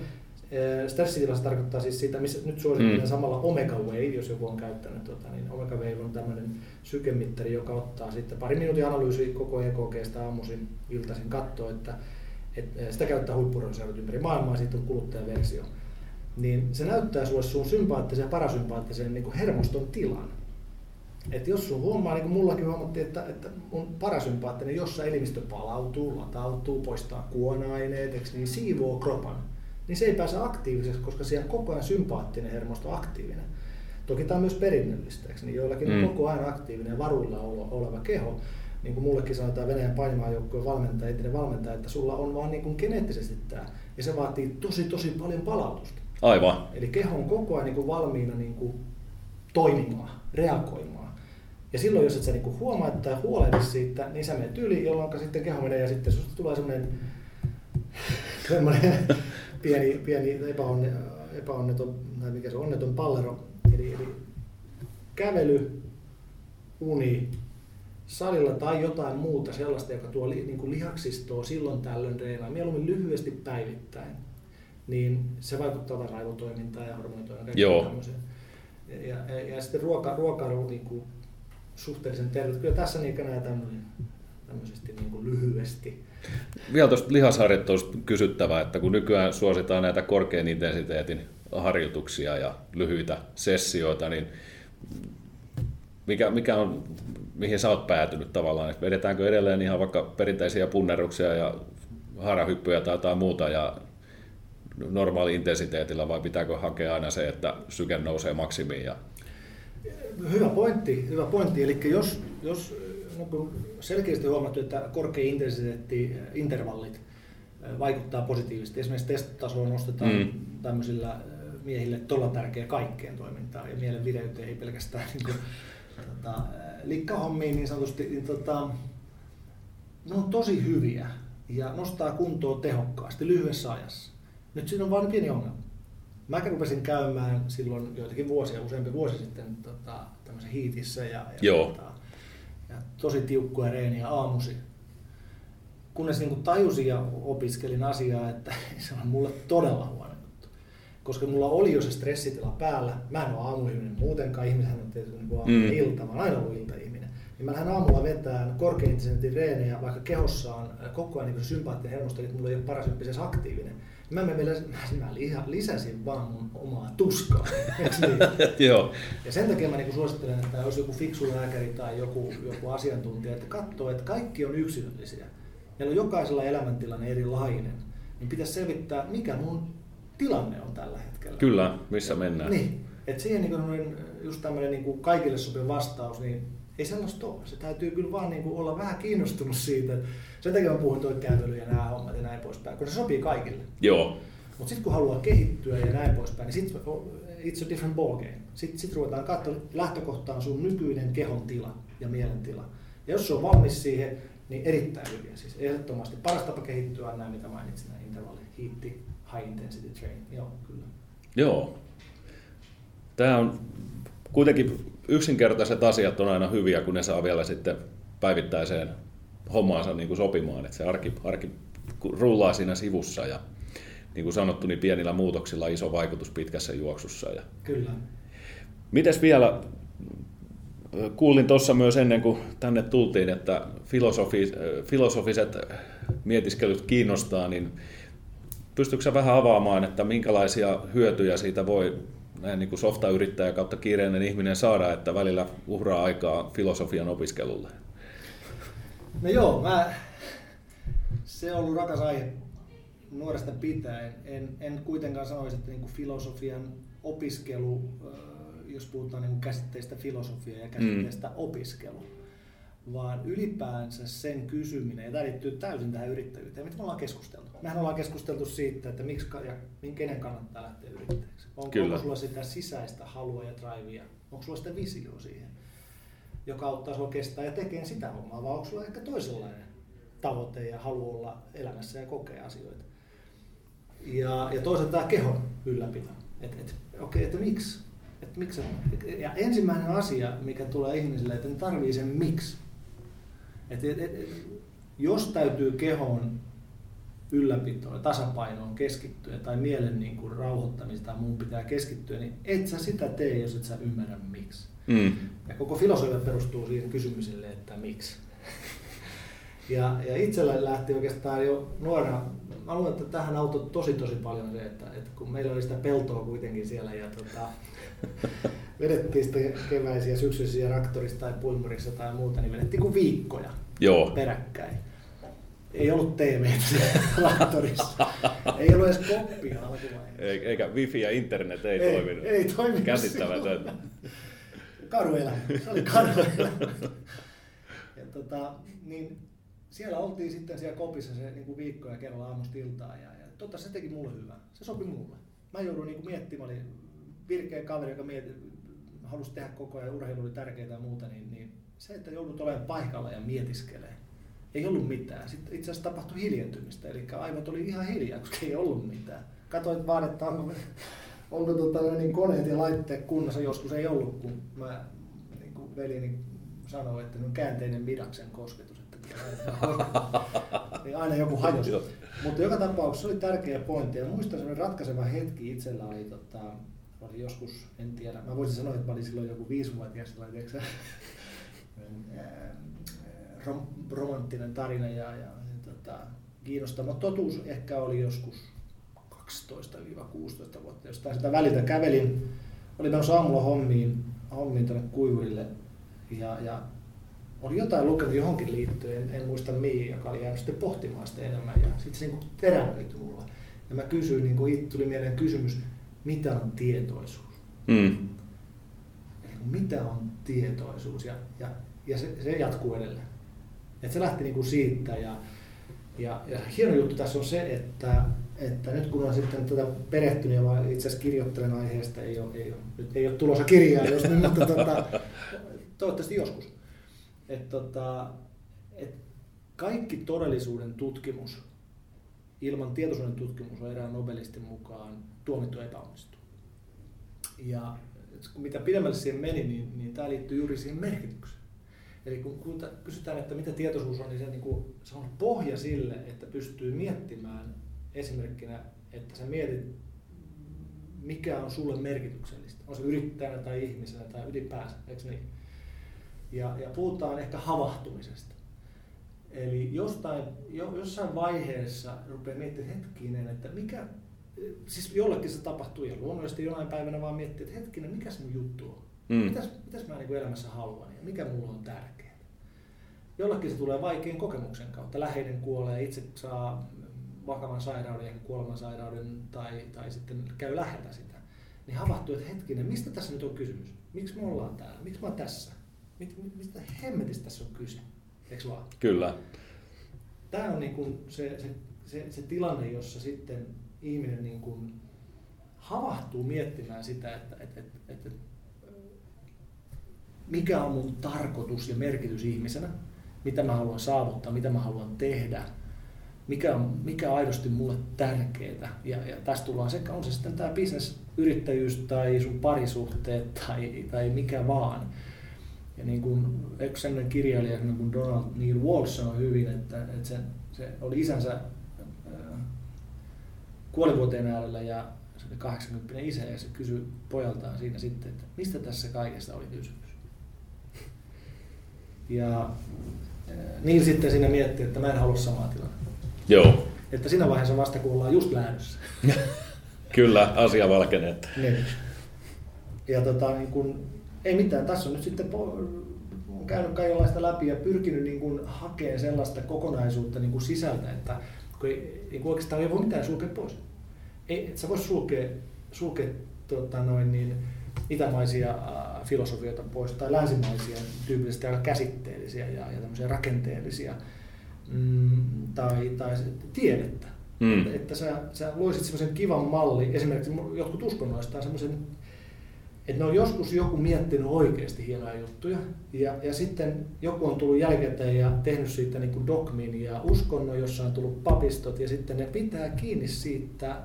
stressitilassa tarkoittaa siis sitä, missä nyt suosittelen mm. samalla Omega Wave, jos joku on käyttänyt, tota, niin Omega Wave on tämmöinen sykemittari, joka ottaa sitten pari minuutin analyysi koko EKGstä aamuisin, iltaisin katsoa, että et, eh, sitä käyttää huippureservit ympäri maailmaa, siitä on kuluttajaversio. Niin se näyttää sulle sun sympaattisen ja parasympaattisen niin hermoston tilan. Et jos sun huomaa, niin kuin mullakin huomattiin, että, että mun parasympaattinen, jossa elimistö palautuu, latautuu, poistaa kuona-aineet, niin siivoo kropan, niin se ei pääse aktiiviseksi, koska siellä on koko ajan sympaattinen hermosto aktiivinen. Toki tämä on myös perinnöllistä, niin joillakin mm. on koko ajan aktiivinen varuilla oleva keho, niin kuin mullekin sanotaan Venäjän painimaajoukkueen valmentaja, entinen valmentaja, että sulla on vaan niin kuin geneettisesti tämä. Ja se vaatii tosi tosi paljon palautusta. Aivan. Eli keho on koko ajan niin kuin valmiina niin kuin toimimaan, reagoimaan. Ja silloin, jos et sä niin kuin huomaa tai huolehdi siitä, niin sä menet yli, jolloin sitten keho menee ja sitten susta tulee semmoinen, semmoinen pieni, pieni epäonne, epäonneton, tai mikä se onneton pallero. Eli, eli kävely, uni, salilla tai jotain muuta sellaista, joka tuo niin kuin lihaksistoa silloin tällöin reenaan, mieluummin lyhyesti päivittäin, niin se vaikuttaa taas aivotoimintaan ja hormonitoimintaan ja tämmöiseen. Ja, ja, ja sitten ruoka, ruokailu niin kuin suhteellisen terveet. Kyllä tässä niin näin tämmöisesti niin kuin lyhyesti. Vielä tuosta lihasharjoittelusta kysyttävä, että kun nykyään suositaan näitä korkean intensiteetin harjoituksia ja lyhyitä sessioita, niin mikä, mikä on mihin sä oot päätynyt tavallaan, että vedetäänkö edelleen ihan vaikka perinteisiä punneruksia ja harahyppyjä tai jotain muuta ja normaali intensiteetillä vai pitääkö hakea aina se, että syke nousee maksimiin? Ja... Hyvä pointti, hyvä pointti. Eli jos, jos no selkeästi huomattu, että korkea intensiteetti intervallit vaikuttaa positiivisesti. Esimerkiksi testitasoa nostetaan mm. tämmöisillä miehille todella tärkeä kaikkeen toimintaan ja mielen vireyteen, ei pelkästään niin kuin, tota, likkahommiin niin sanotusti, niin tota, ne on tosi hyviä ja nostaa kuntoa tehokkaasti lyhyessä ajassa. Nyt siinä on vain pieni ongelma. Mä rupesin käymään silloin joitakin vuosia, useampi vuosi sitten tota, tämmöisen hiitissä ja, ja, Joo. Tota, ja tosi tiukkoja reeniä aamusi. Kunnes niin tajusin ja opiskelin asiaa, että se on mulle todella huono juttu. Koska mulla oli jo se stressitila päällä. Mä en ole aamuihminen muutenkaan, ihminen on tietysti niin aamu mm. ilta, mä oon aina ollut iltaihminen. Niin mä lähden aamulla vetään korkein reenejä, vaikka kehossa on koko ajan niin sympaattinen hermosto, että mulla ei ole parasymppisessä aktiivinen. Mä, mä, vielä, mä lisäsin vaan mun omaa tuskaa. niin? Joo. Ja sen takia mä niin suosittelen, että jos joku fiksu lääkäri tai joku, joku asiantuntija, että katsoo, että kaikki on yksilöllisiä. Meillä on jokaisella elämäntilanne erilainen. Niin pitäisi selvittää, mikä mun tilanne on tällä hetkellä. Kyllä, missä mennään. Niin. Et siihen niin just tämmöinen niin kaikille sopiva vastaus, niin ei sellaista ole. Se täytyy kyllä vaan niin kuin olla vähän kiinnostunut siitä. Sen takia mä puhun toi kävely ja nämä hommat ja näin poispäin, kun se sopii kaikille. Joo. Mutta sitten kun haluaa kehittyä ja näin poispäin, niin sitten it's a different ball game. Sitten sit ruvetaan katsoa, lähtökohtaan sun nykyinen kehon tila ja mielentila. Ja jos se on valmis siihen, niin erittäin hyviä. Siis ehdottomasti paras tapa kehittyä on nämä, mitä mainitsin, nämä intervalli, hiitti, high intensity training. Joo, kyllä. Joo. Tämä on kuitenkin yksinkertaiset asiat on aina hyviä, kun ne saa vielä sitten päivittäiseen hommaansa niin kuin sopimaan, että se arki, arki rullaa siinä sivussa ja niin kuin sanottu, niin pienillä muutoksilla iso vaikutus pitkässä juoksussa. Ja... Kyllä. Mites vielä, kuulin tuossa myös ennen kuin tänne tultiin, että filosofi, filosofiset mietiskelyt kiinnostaa, niin pystytkö vähän avaamaan, että minkälaisia hyötyjä siitä voi näin niin kuin softa-yrittäjä kautta kiireinen ihminen saada, että välillä uhraa aikaa filosofian opiskelulle? No joo, mä, se on ollut rakas aihe nuoresta pitäen. En, en kuitenkaan sanoisi, että niin kuin filosofian opiskelu, jos puhutaan niin käsitteistä filosofia ja käsitteistä mm. opiskelu, vaan ylipäänsä sen kysyminen, ja tämä liittyy täysin tähän yrittäjyyteen, mitä me ollaan keskusteltu. Mehän ollaan keskusteltu siitä, että miksi ja kenen kannattaa lähteä yrittäjäksi. Onko, Kyllä. onko sulla sitä sisäistä halua ja drivea, onko sulla sitä visioa siihen, joka auttaa sinua kestää ja tekee sitä hommaa, vai onko sulla ehkä toisenlainen tavoite ja halu olla elämässä ja kokea asioita. Ja, ja toisaalta tämä kehon ylläpito. Että et, okei, okay, että miksi? Et miksi? Ja ensimmäinen asia, mikä tulee ihmisille, että ne tarvii sen miksi. Et, et, et, jos täytyy kehon ylläpitoon, tasapainoon keskittyä tai mielen niin kuin tai muun pitää keskittyä, niin et sä sitä tee, jos et sä ymmärrä miksi. Mm. Ja koko filosofia perustuu siihen kysymykselle, että miksi. Ja, ja itsellä lähti oikeastaan jo nuorena, mä luulen, että tähän auttoi tosi tosi paljon se, että, että kun meillä oli sitä peltoa kuitenkin siellä ja tota, vedettiin sitten keväisiä, syksyisiä raktorissa tai pulmurissa tai muuta, niin vedettiin kuin viikkoja Joo. peräkkäin. Ei ollut TV traktorissa. ei ollut edes koppia alkuvaiheessa. Eikä wifi ja internet ei, ei toiminut. Ei toiminut. Käsittämätöntä. Karuelämä. Se oli karuelämä. ja tota, niin siellä oltiin sitten siellä kopissa se niin viikkoja kerralla aamusta iltaa ja, ja tota, se teki mulle hyvää. Se sopi mulle. Mä jouduin niin miettimään, oli virkeä kaveri, joka mieti, halusi tehdä koko ajan, urheilu oli tärkeää ja muuta, niin, niin se, että joudut olemaan paikalla ja mietiskelee, ei ollut mitään. Sitten itse asiassa tapahtui hiljentymistä, eli aivot oli ihan hiljaa, koska ei ollut mitään. Katoit vaan, että onko, onko tota, niin koneet ja laitteet kunnossa, joskus ei ollut, kun mä niin kuin veljeni sanoi, että on käänteinen midaksen kosketus, että niin aina joku hajosi. Mutta joka tapauksessa se oli tärkeä pointti. Ja muistan sellainen ratkaiseva hetki itsellä oli, tota, oli joskus, en tiedä, mä voisin sanoa, että mä olin silloin joku viisivuotias, tiedätkö, rom, romanttinen tarina ja, ja, ja tota, kiinnostava totuus ehkä oli joskus 12-16 vuotta, jostain sitä väliltä kävelin, oli menossa aamulla hommiin, hommiin tuonne kuivurille ja, ja oli jotain lukenut johonkin liittyen, en, en muista mihin, joka oli jäänyt sitten pohtimaan sitä enemmän ja sitten se niin terävöityi mulla. Ja mä kysyin, niin kuin tuli mieleen kysymys, mitä on tietoisuus? Mm. Eli mitä on tietoisuus? Ja, ja, ja se, se jatkuu edelleen. Et se lähti niin kuin siitä ja, ja, ja hieno juttu tässä on se, että, että nyt kun on sitten tätä perehtynyt ja itse asiassa kirjoittelen aiheesta, ei ole, ei ole, nyt ei ole tulossa kirjaa, jos nyt, mutta tota, toivottavasti joskus. Et, tota, et kaikki todellisuuden tutkimus ilman tietoisuuden tutkimus on erään Nobelistin mukaan tuomittu epäonnistu. Ja mitä pidemmälle siihen meni, niin, niin tämä liittyy juuri siihen merkitykseen. Eli kun, kun kysytään, että mitä tietoisuus on, niin se, niin kuin, se on pohja sille, että pystyy miettimään esimerkkinä, että sä mietit, mikä on sulle merkityksellistä. On se yrittäjänä tai ihmisenä tai ylipäänsä, eikö niin? Ja, ja puhutaan ehkä havahtumisesta. Eli jostain, jo, jossain vaiheessa rupeaa miettimään hetkinen, että mikä, siis jollekin se tapahtuu ja luonnollisesti jonain päivänä vaan miettii, että hetkinen, mikä se mun juttu on? Mm. Mitäs, mitäs mä niin elämässä haluan ja mikä mulla on tärkeää? Jollakin se tulee vaikean kokemuksen kautta. Läheinen kuolee, itse saa vakavan sairauden ja kuoleman sairauden tai, tai sitten käy lähellä sitä. Niin havahtuu, että hetkinen, mistä tässä nyt on kysymys? Miksi me ollaan täällä? Miksi mä oon tässä? Mistä hemmetistä tässä on kyse? Eikö vaan? Kyllä. Tämä on niin kuin se, se, se, se tilanne, jossa sitten ihminen niin kuin havahtuu miettimään sitä, että, että, että, että mikä on mun tarkoitus ja merkitys ihmisenä, mitä mä haluan saavuttaa, mitä mä haluan tehdä, mikä on, mikä on aidosti mulle tärkeää. Ja, ja tästä tullaan sekä on se sitten tämä bisnesyrittäjyys tai sun parisuhteet tai, tai mikä vaan. Ja niin kuin yksi sellainen kirjailija niin kuin Donald Neil Walsh sanoi hyvin, että, että se, se oli isänsä kuolivuoteen äärellä ja se oli 80 isä ja se kysyi pojaltaan siinä sitten, että mistä tässä kaikesta oli kysymys. Ja niin sitten siinä miettii, että mä en halua samaa tilannetta. Joo. Että siinä vaiheessa vasta kun ollaan just lähdössä. Kyllä, asia valkenee. Niin. ja tota, niin kun, ei mitään, tässä on nyt sitten on käynyt kaikenlaista läpi ja pyrkinyt niin kuin hakemaan sellaista kokonaisuutta niin kuin sisältä, että kun ei, ei oikeastaan ei voi mitään sulkea pois. Ei, et sä vois sulkea, sulkea tota noin, niin, itämaisia äh, filosofioita pois tai länsimaisia tyypillisesti aika käsitteellisiä ja, ja rakenteellisia mm, tai, tai tiedettä. Mm. Että, että sä, sä loisit semmoisen kivan malli, esimerkiksi jotkut uskonnolliset on semmoisen että ne on joskus joku miettinyt oikeasti hienoja juttuja ja, ja sitten joku on tullut jälkikäteen ja tehnyt siitä niin kuin dogmin ja uskonnon, jossa on tullut papistot ja sitten ne pitää kiinni siitä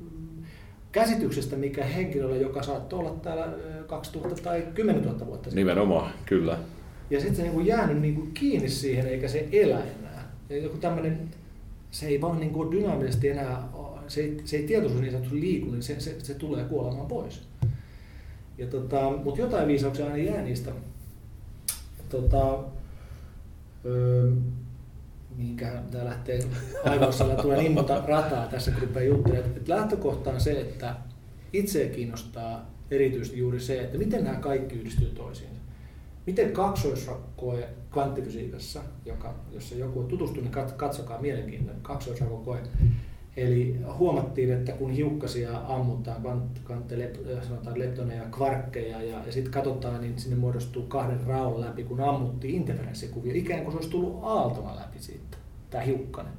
mm, käsityksestä, mikä henkilöllä, joka saattoi olla täällä 2000 tai 10 000 vuotta sitten. Nimenomaan, kyllä. Ja sitten se niin kuin jäänyt niin kuin kiinni siihen eikä se elä enää. Ja joku tämmöinen, se ei vaan niin kuin dynaamisesti enää, se ei, se ei tietoisuus niin sanotusti liiku, niin se, se, se tulee kuolemaan pois. Ja tota, mutta jotain viisauksia aina jää niistä. Tota, öö, mihinkähän tämä lähtee aivoissa tulee niin monta rataa tässä, kun rupeaa juttelemaan. Et lähtökohta on se, että itse kiinnostaa erityisesti juuri se, että miten nämä kaikki yhdistyy toisiinsa. Miten kaksoisrakkoe kvanttifysiikassa, joka, jos joku on tutustunut, niin katsokaa mielenkiintoinen kaksoisrakkokoe, Eli huomattiin, että kun hiukkasia ammutaan, kvantte, sanotaan leptoneja ja kvarkkeja, ja, ja sitten katsotaan, niin sinne muodostuu kahden raon läpi, kun ammuttiin interferenssikuvia, ikään kuin se olisi tullut aaltona läpi siitä, tämä hiukkanen.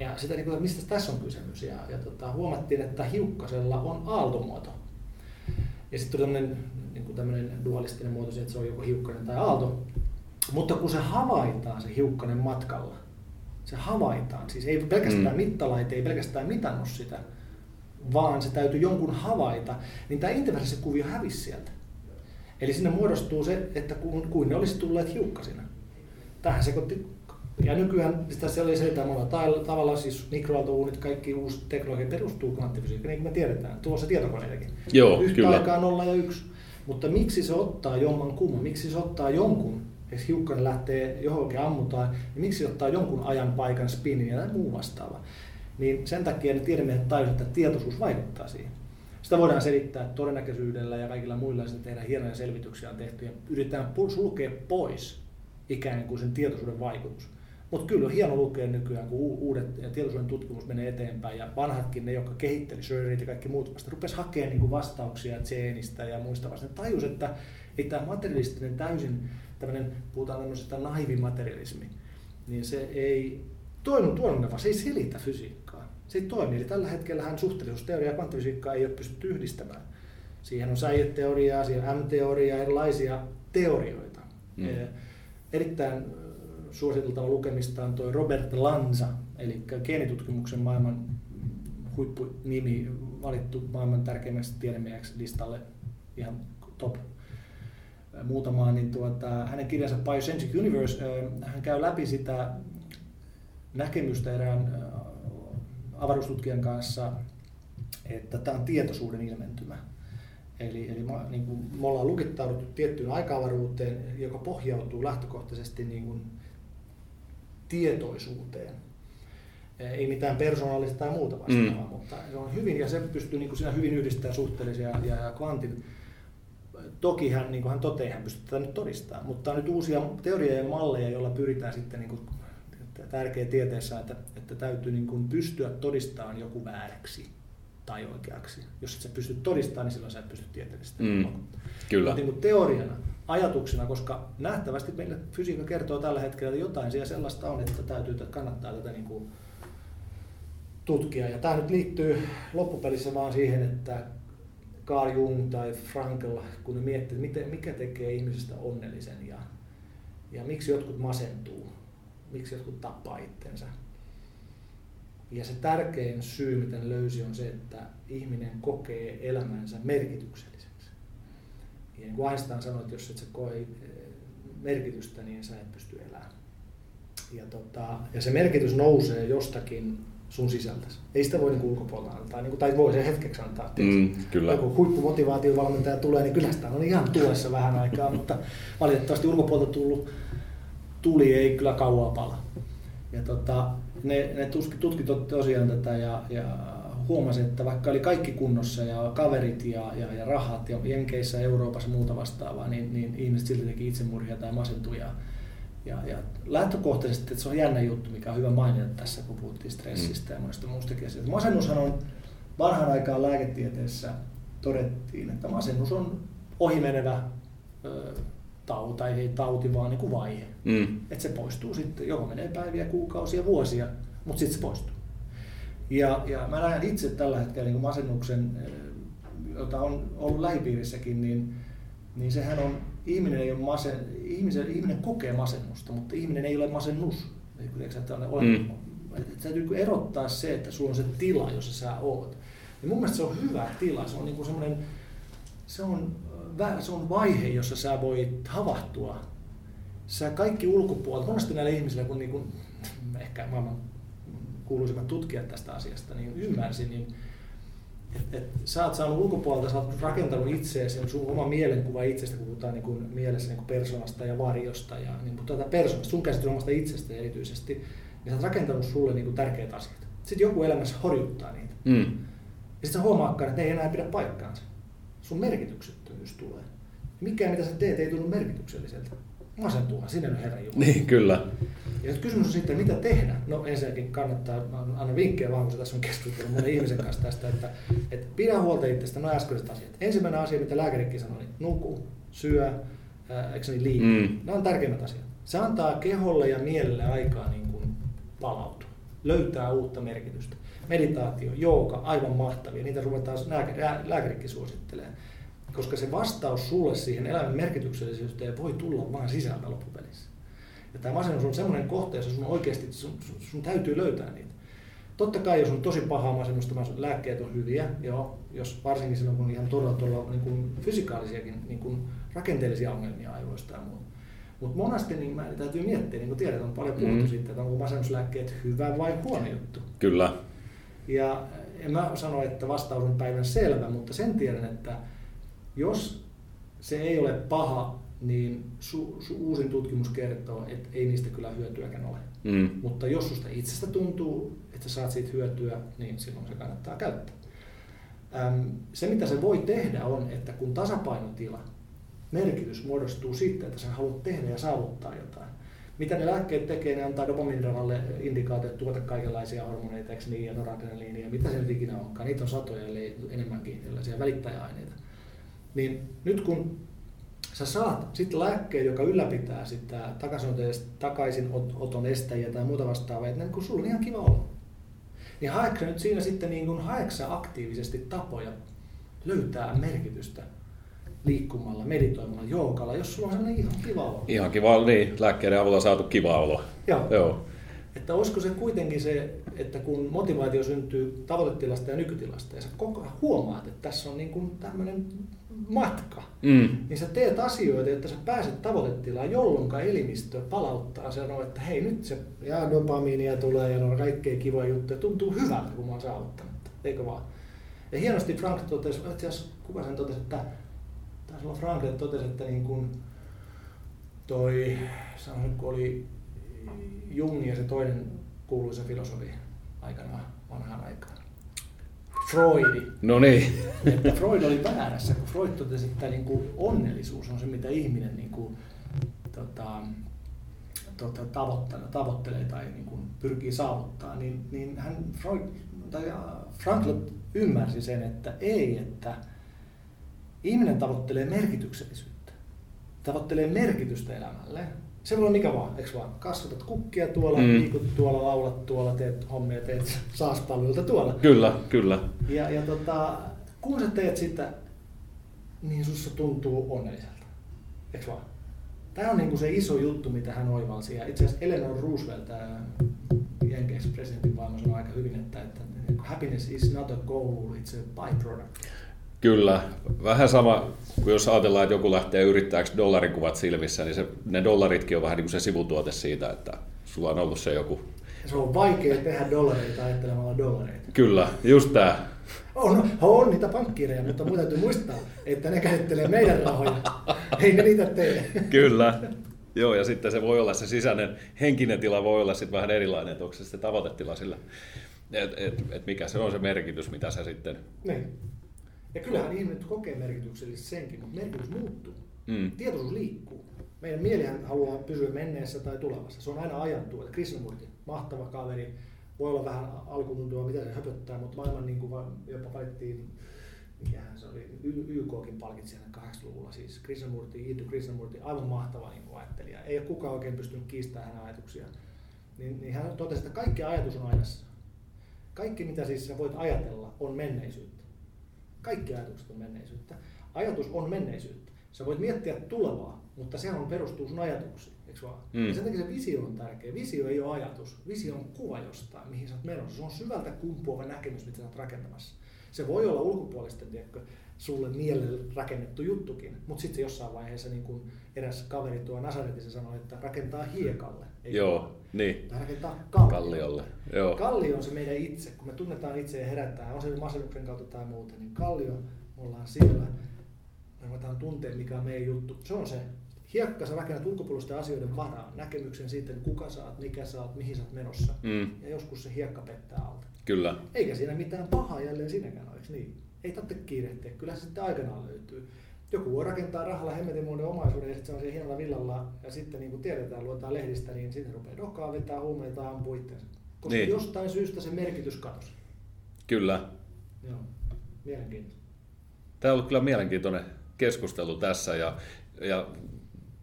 Ja sitä, niin kuin, mistä tässä on kysymys, ja, ja tota, huomattiin, että hiukkasella on aaltomuoto. Ja sitten tuli tämmöinen niin tämmöinen dualistinen muoto, että se on joko hiukkanen tai aalto. Mutta kun se havaitaan se hiukkanen matkalla, se havaitaan. Siis ei pelkästään mm. mittalaite, ei pelkästään mitannut sitä, vaan se täytyy jonkun havaita, niin tämä interferenssikuvio hävisi sieltä. Eli sinne muodostuu se, että kuin, kuin ne olisi tulleet hiukkasina. Tähän sekoitti ja nykyään sitä se oli selittämällä tavalla siis mikroaaltouunit, kaikki uusi teknologia perustuu kvanttifysiikkaan, niin kuin me tiedetään, tuossa tietokoneitakin. Joo, Yhtä kyllä. aikaa nolla ja yksi. Mutta miksi se ottaa jomman kumman, miksi se ottaa jonkun jos hiukkanen lähtee johonkin ammutaan, niin miksi ottaa jonkun ajan paikan spinin ja muu vastaava. Niin sen takia ne tiedemiehet tajusivat, että tietoisuus vaikuttaa siihen. Sitä voidaan selittää todennäköisyydellä ja kaikilla muilla sitten tehdään hienoja selvityksiä on tehty ja yritetään sulkea pois ikään kuin sen tietoisuuden vaikutus. Mutta kyllä on hieno lukea nykyään, kun uudet ja tietoisuuden tutkimus menee eteenpäin ja vanhatkin, ne jotka kehitteli Schönerit ja kaikki muut vasta, rupesi hakemaan niin vastauksia Zeenistä ja muista vasta. Ne tajus, että ei tämä materialistinen täysin tämmöinen, puhutaan tämmöisestä naivimaterialismi, niin se ei toimi tuonne, se ei selitä fysiikkaa. Se ei toimi. Eli tällä hetkellä hän suhteellisuusteoria ja kvanttifysiikkaa ei ole pystytty yhdistämään. Siihen on säieteoriaa, siihen M-teoriaa, erilaisia teorioita. Mm. Erittäin suositeltava lukemista on tuo Robert Lanza, eli geenitutkimuksen maailman huippunimi, valittu maailman tärkeimmäksi tiedemieheksi listalle ihan top muutamaa, niin tuota, hänen kirjansa Biocentric Universe, hän käy läpi sitä näkemystä erään avaruustutkijan kanssa, että tämä on tietoisuuden ilmentymä. Eli, eli niin kuin me ollaan lukittauduttu tiettyyn aika-avaruuteen, joka pohjautuu lähtökohtaisesti niin kuin tietoisuuteen. Ei mitään persoonallista tai muuta vastaavaa, mm. mutta se on hyvin, ja se pystyy niin kuin siinä hyvin yhdistämään suhteellisia ja, ja kvantin Toki hän, niin kuin hän toteaa, hän pystyy tätä nyt todistamaan, mutta on nyt uusia teorioja ja malleja, joilla pyritään sitten niin kuin, tärkeä tieteessä, että, että täytyy niin kuin pystyä todistamaan joku vääräksi tai oikeaksi. Jos et sä pysty todistamaan, niin silloin sä et pysty tieteellisesti. Mm, kyllä. niin kuin teoriana, ajatuksena, koska nähtävästi meille fysiikka kertoo tällä hetkellä, että jotain siellä sellaista on, että täytyy, että kannattaa tätä niin kuin tutkia. Ja tämä nyt liittyy loppupelissä vaan siihen, että Carl Jung tai Frankl, kun ne miettii, miten, mikä tekee ihmisestä onnellisen ja, ja miksi jotkut masentuu, miksi jotkut tappaa itsensä. Ja se tärkein syy, miten löysi, on se, että ihminen kokee elämänsä merkitykselliseksi. Ja niin kuin Einstein sanoi, että jos et sä koe eh, merkitystä, niin sä et pysty elämään. Ja, tota, ja se merkitys nousee jostakin sun sisältäsi. Ei sitä voi niin ulkopuolelta antaa, niin kuin, tai voi se hetkeksi antaa. Mm, kyllä. Joku huippumotivaatiovalmentaja tulee, niin kyllä sitä on ihan tuessa vähän aikaa, mutta valitettavasti ulkopuolelta tullut tuli ei kyllä kauaa pala. Ja tota, ne, ne tutki, tutki tosiaan tätä ja, ja huomasin, että vaikka oli kaikki kunnossa ja kaverit ja, ja, ja rahat ja Jenkeissä, Euroopassa ja muuta vastaavaa, niin, niin ihmiset silti teki itsemurhia tai masentui. Ja, ja, ja lähtökohtaisesti, että se on jännä juttu, mikä on hyvä mainita tässä, kun puhuttiin stressistä mm. ja monesta muustakin asioista. Masennushan on vanhan aikaan lääketieteessä todettiin, että masennus on ohimenevä ö, tauti, tai ei tauti, vaan niin kuin vaihe. Mm. Että se poistuu sitten, joko menee päiviä, kuukausia, vuosia, mutta sitten se poistuu. Ja, ja mä näen itse tällä hetkellä niin masennuksen, jota on ollut lähipiirissäkin, niin, niin sehän on, ihminen, ei ole masen, ihmisen, ihminen kokee masennusta, mutta ihminen ei ole masennus. Että mm. Täytyy erottaa se, että sulla on se tila, jossa sä oot. Ja mun mielestä se on hyvä tila. Se on niin semmoinen, se on, se on vaihe, jossa sä voit havahtua. Sä kaikki ulkopuolella, monesti näillä ihmisillä, kun, niin kuin, ehkä maailman kuuluisimmat tutkijat tästä asiasta, niin ymmärsin, niin että et, sä oot saanut ulkopuolelta, sä oot rakentanut itseäsi, sun oma mielenkuva itsestä, kun puhutaan niin kuin mielessä niin kuin persoonasta ja varjosta ja niin kuin tuota persoonasta, sun käsitys omasta itsestä erityisesti, niin sä oot rakentanut sulle niin kuin tärkeitä asioita. Sitten joku elämässä horjuttaa niitä. Mm. Ja sitten sä huomaakaan, että ne ei enää pidä paikkaansa. Sun merkityksettömyys tulee. Mikään mitä sä teet ei tunnu merkitykselliseltä. Masentuuhan, sinne on Herra Jumala. Niin, kyllä. Ja nyt kysymys on sitten, mitä tehdä? No ensinnäkin kannattaa, anna vinkkejä vaan, kun tässä on keskustellut monen ihmisen kanssa tästä, että, että pidä huolta itsestä, no äskeiset asiat. Ensimmäinen asia, mitä lääkärikin sanoi, niin nuku, syö, ää, eikö niin liiku. Mm. Nämä on tärkeimmät asiat. Se antaa keholle ja mielelle aikaa niin kuin palautua, löytää uutta merkitystä meditaatio, jooga, aivan mahtavia. Niitä ruvetaan lääkärikin suosittelemaan. Koska se vastaus sulle siihen elämän merkityksellisyyteen voi tulla vain sisältä loppupelissä. Ja tämä masennus on semmoinen kohta, jossa sun oikeasti sun, sun täytyy löytää niitä. Totta kai, jos on tosi pahaa masennusta, lääkkeet on hyviä, joo, jos varsinkin silloin, kun on ihan todella, todella niin kuin fysikaalisiakin niin kuin rakenteellisia ongelmia aivoista ja muuta. Mutta monasti niin mä täytyy miettiä, niin kuin tiedät, on paljon puhuttu mm. siitä, että onko masennuslääkkeet hyvä vai huono juttu. Kyllä. Ja en mä sano, että vastaus on päivän selvä, mutta sen tiedän, että jos se ei ole paha, niin su, su, uusin tutkimus kertoo, että ei niistä kyllä hyötyäkään ole. Mm. Mutta jos susta itsestä tuntuu, että saat siitä hyötyä, niin silloin se kannattaa käyttää. Äm, se mitä se voi tehdä on, että kun tasapainotila, merkitys muodostuu sitten, että sä haluat tehdä ja saavuttaa jotain, mitä ne lääkkeet tekee, ne antaa dopamiiniralle indikaatioita tuota kaikenlaisia hormoneita, eikö niin, ja noradrenaliinia, mitä se nyt ikinä onkaan. Niitä on satoja, eli enemmänkin erilaisia välittäjäaineita. Niin nyt kun sä saat sitten lääkkeen, joka ylläpitää sitä takaisinoton estäjiä tai muuta vastaavaa, että kun sulla on ihan kiva olla. Niin haeksa nyt siinä sitten niin kun haeksa aktiivisesti tapoja löytää merkitystä liikkumalla, meditoimalla, joukalla, jos sulla on sellainen ihan kiva olo. Ihan kiva olo, niin. Lääkkeiden avulla saatu kiva olo. Joo. Joo. Että olisiko se kuitenkin se, että kun motivaatio syntyy tavoitetilasta ja nykytilasta, ja sä koko ajan huomaat, että tässä on niin kuin tämmöinen matka, mm. niin sä teet asioita, että sä pääset tavoitetilaan, jolloin elimistö palauttaa sanoo, että hei nyt se ja dopamiinia tulee ja on kaikkea kivoja juttuja, tuntuu hyvältä, kun mä oon saavuttanut. Eikö vaan? Ja hienosti Frank totesi, että kuka sen totesi, että taisi olla Franklin totesi, että niin kuin toi, sanoisin, kun oli Jung ja se toinen kuuluisa filosofi aikanaan vanhaan aikaan. Freudi. No niin. Että Freud oli väärässä, kun Freud totesi, että niin kuin onnellisuus on se, mitä ihminen niin kuin, tota, tota, tavoittelee tai niin kuin pyrkii saavuttaa, niin, niin hän Freud, tai Frankl ymmärsi sen, että ei, että Ihminen tavoittelee merkityksellisyyttä. Tavoittelee merkitystä elämälle. Se voi olla mikä vaan, eikö vaan? Kasvatat kukkia tuolla, mm. liikut tuolla, laulat tuolla, teet hommia, teet saaspalveluita tuolla. Kyllä, kyllä. Ja, ja tota, kun sä teet sitä, niin sussa tuntuu onnelliselta. Eikö vaan? Tämä on niinku se iso juttu, mitä hän oivalsi. Ja itse asiassa Eleanor Roosevelt, Jenkeissä presidentin vaimo, sanoi aika hyvin, että, että happiness is not a goal, it's a byproduct. Kyllä. Vähän sama kuin jos ajatellaan, että joku lähtee yrittäjäksi dollarikuvat silmissä, niin se, ne dollaritkin on vähän niin kuin se sivutuote siitä, että sulla on ollut se joku... Se on vaikea tehdä dollareita ajattelemalla dollareita. Kyllä, just tämä. On, on niitä pankkiireja, mutta mun täytyy muistaa, että ne käsittelee meidän rahoja. Ei ne niitä tee. Kyllä. Joo, ja sitten se voi olla se sisäinen henkinen tila voi olla sitten vähän erilainen, että onko se sitten tavoitetila sillä Et, et, et mikä se on se merkitys, mitä sä sitten... Niin. Ja kyllähän ihmiset kokee merkityksellistä senkin, mutta merkitys muuttuu. Mm. Tietoisuus liikkuu. Meidän mielihän haluaa pysyä menneessä tai tulevassa. Se on aina ajantua. Krishnamurti, mahtava kaveri, voi olla vähän alkutuntua, mitä se höpöttää, mutta maailman niin kuin jopa valittiin, mikähän se oli, YKkin palkitsi hänet 80-luvulla, siis Krishnamurti, Iitu Krishnamurti, aivan mahtava niin kuin ajattelija. Ei ole kukaan oikein pystynyt kiistämään hänen ajatuksia. Niin, niin hän totesi, että kaikki ajatus on ajassa. Kaikki mitä siis sä voit ajatella on menneisyyttä. Kaikki ajatukset on menneisyyttä. Ajatus on menneisyyttä. Sä voit miettiä tulevaa, mutta se on perustuu sun ajatuksiin, eikö vaan? Mm. Ja sen takia se visio on tärkeä. Visio ei ole ajatus. Visio on kuva jostain, mihin sä oot menossa. Se on syvältä kumpuava näkemys, mitä sä oot rakentamassa. Se voi olla ulkopuolisten, tiedätkö, sulle mielelle rakennettu juttukin, mutta sitten jossain vaiheessa niin kun eräs kaveri tuo Nasaretissa sanoi, että rakentaa hiekalle. Eikö Joo, niin. Tai rakentaa kalliolle. kalliolle. Joo. Kallio on se meidän itse, kun me tunnetaan itse ja herättää, on se masennuksen kautta tai muuten, niin kallio, me ollaan siellä, me ruvetaan tuntea, mikä on meidän juttu. Se on se. Hiekka sä rakennat ulkopuolisten asioiden varaan, näkemyksen siitä, kuka sä oot, mikä sä oot, mihin sä oot menossa. Mm. Ja joskus se hiekka pettää alta. Kyllä. Eikä siinä mitään pahaa jälleen sinäkään ole, niin? Ei tarvitse kiirehtiä, kyllä se sitten aikanaan löytyy. Joku voi rakentaa rahalla muiden omaisuuden ja sitten se on siellä hienolla villalla ja sitten niin kuin tiedetään, luetaan lehdistä, niin sitten rupeaa dokaa, vetää huumeita, ampuu itseänsä. Koska Niin. jostain syystä se merkitys katosi. Kyllä. Joo, mielenkiintoista. Tämä on ollut kyllä mielenkiintoinen keskustelu tässä ja, ja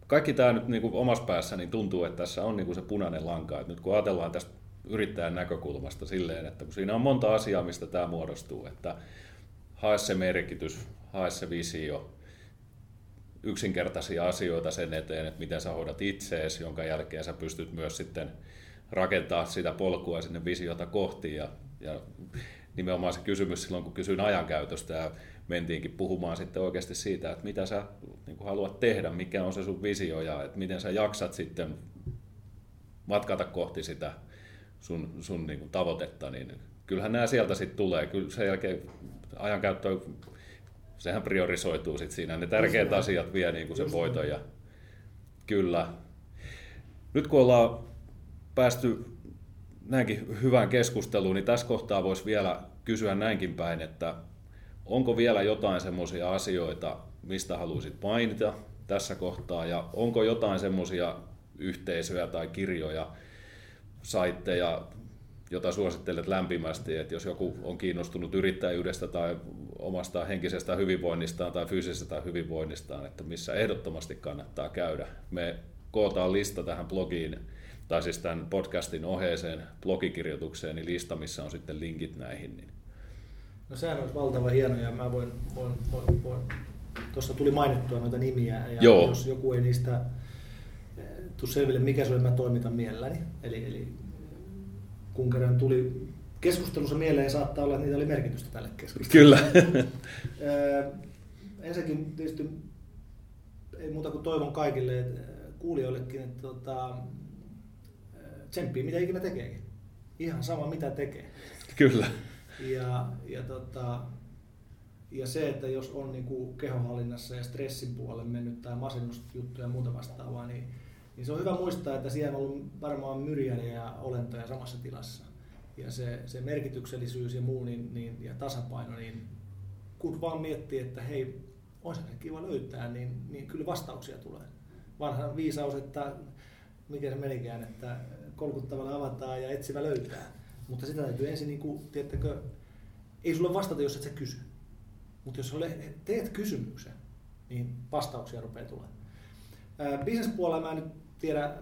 kaikki tämä nyt niin kuin omassa päässä niin tuntuu, että tässä on niin kuin se punainen lanka. Että nyt kun ajatellaan tästä yrittäjän näkökulmasta silleen, että kun siinä on monta asiaa, mistä tämä muodostuu, että hae se merkitys, hae se visio, yksinkertaisia asioita sen eteen, että miten sä hoidat itseesi, jonka jälkeen sä pystyt myös sitten rakentaa sitä polkua sinne visiota kohti ja, ja nimenomaan se kysymys silloin, kun kysyin ajankäytöstä ja mentiinkin puhumaan sitten oikeasti siitä, että mitä sä niin kuin haluat tehdä, mikä on se sun visio ja että miten sä jaksat sitten matkata kohti sitä sun, sun niin kuin tavoitetta, niin kyllähän nämä sieltä sitten tulee. Kyllä sen jälkeen ajankäyttö, sehän priorisoituu sitten siinä. Ne tärkeät Just asiat vie niin kuin sen voiton ja kyllä. Nyt kun ollaan päästy näinkin hyvään keskusteluun, niin tässä kohtaa voisi vielä kysyä näinkin päin, että onko vielä jotain semmoisia asioita, mistä haluaisit mainita tässä kohtaa, ja onko jotain semmoisia yhteisöjä tai kirjoja, saitteja, jota suosittelet lämpimästi, että jos joku on kiinnostunut yrittäjyydestä tai omasta henkisestä hyvinvoinnistaan tai fyysisestä hyvinvoinnistaan, että missä ehdottomasti kannattaa käydä. Me kootaan lista tähän blogiin, tai siis tämän podcastin oheeseen blogikirjoitukseen, niin lista, missä on sitten linkit näihin. Niin. No sehän olisi valtava hieno ja mä voin, voin, voin, voin. tuossa tuli mainittua noita nimiä ja Joo. jos joku ei niistä eh, tuu selville, mikä se oli, mä toimitan mielelläni. Eli, eli kun kerran tuli keskustelussa mieleen, saattaa olla, että niitä oli merkitystä tälle keskustelulle. Kyllä. Ensinnäkin tietysti ei muuta kuin toivon kaikille kuulijoillekin, että tota, tsemppii mitä ikinä tekeekin. Ihan sama mitä tekee. Kyllä. Ja, ja, tota, ja se, että jos on niin kuin kehonhallinnassa ja stressin puolelle mennyt tai masennusjuttuja ja muuta vastaavaa, niin, niin se on hyvä muistaa, että siellä on ollut varmaan myriädejä olentoja samassa tilassa. Ja se, se merkityksellisyys ja muu niin, niin, ja tasapaino, niin kun vaan miettii, että hei, on se kiva löytää, niin, niin kyllä vastauksia tulee. Vanha viisaus, että mikä se menikään, että kolkuttavalla avataan ja etsivä löytää. Mutta sitä täytyy ensin, niin kuin, tiedättekö, ei sulle vastata, jos et sä kysy. Mutta jos teet kysymyksen, niin vastauksia rupeaa tulemaan. Ää, Business-puolella mä en nyt tiedä,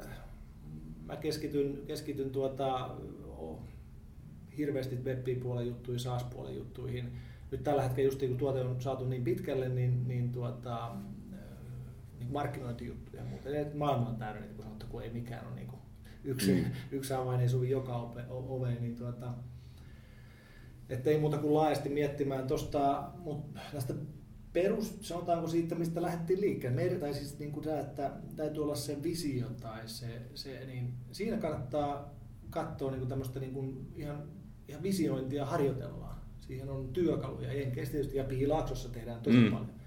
mä keskityn, keskityn tuota, hirveästi web-puolen juttuihin, SaaS-puolen juttuihin. Nyt tällä hetkellä just kun tuote on saatu niin pitkälle, niin, niin, tuota, niin markkinointijuttuja ja muuta. Et Maailma on täynnä, niin kuin sanottu, kun ei mikään ole niin yksi, Mm. yksi avain ei sovi joka ove, o- oveen, niin tuota, että ei muuta kuin laajasti miettimään tuosta, mutta näistä perus, sanotaanko siitä, mistä lähdettiin liikkeelle. Meidän, tai siis niin kuin tämä, että täytyy olla se visio tai se, se niin siinä kannattaa katsoa niin kuin tämmöistä niin kuin ihan, ihan visiointia harjoitellaan. Siihen on työkaluja, Jenkeissä tietysti ja Piilaaksossa tehdään tosi Mm. mm. paljon.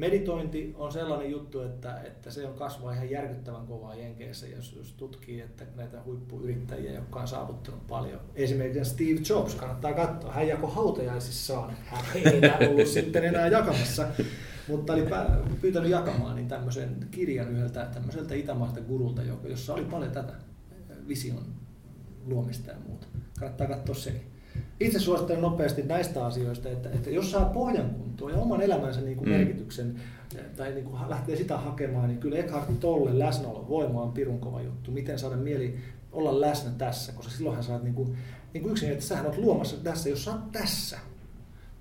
Meditointi on sellainen juttu, että, että se on kasvaa ihan järkyttävän kovaa Jenkeissä, jos, jos tutkii että näitä huippuyrittäjiä, jotka on saavuttanut paljon. Esimerkiksi Steve Jobs, kannattaa katsoa. Hän jako hautajaisissaan. Hän ei enää ollut sitten enää jakamassa, mutta oli pyytänyt jakamaan niin tämmöisen kirjan yhdeltä tämmöiseltä itämaalta gurulta, jossa oli paljon tätä vision luomista ja muuta. Kannattaa katsoa sekin itse suosittelen nopeasti näistä asioista, että, että jos saa pohjan kuntoon ja oman elämänsä niin kuin mm. merkityksen tai niin kuin lähtee sitä hakemaan, niin kyllä Eckhart Tolle läsnäolo voima on pirun kova juttu. Miten saada mieli olla läsnä tässä, koska silloinhan saat niin kuin, niin kuin yksin, että sähän olet luomassa tässä, jos sä oot tässä,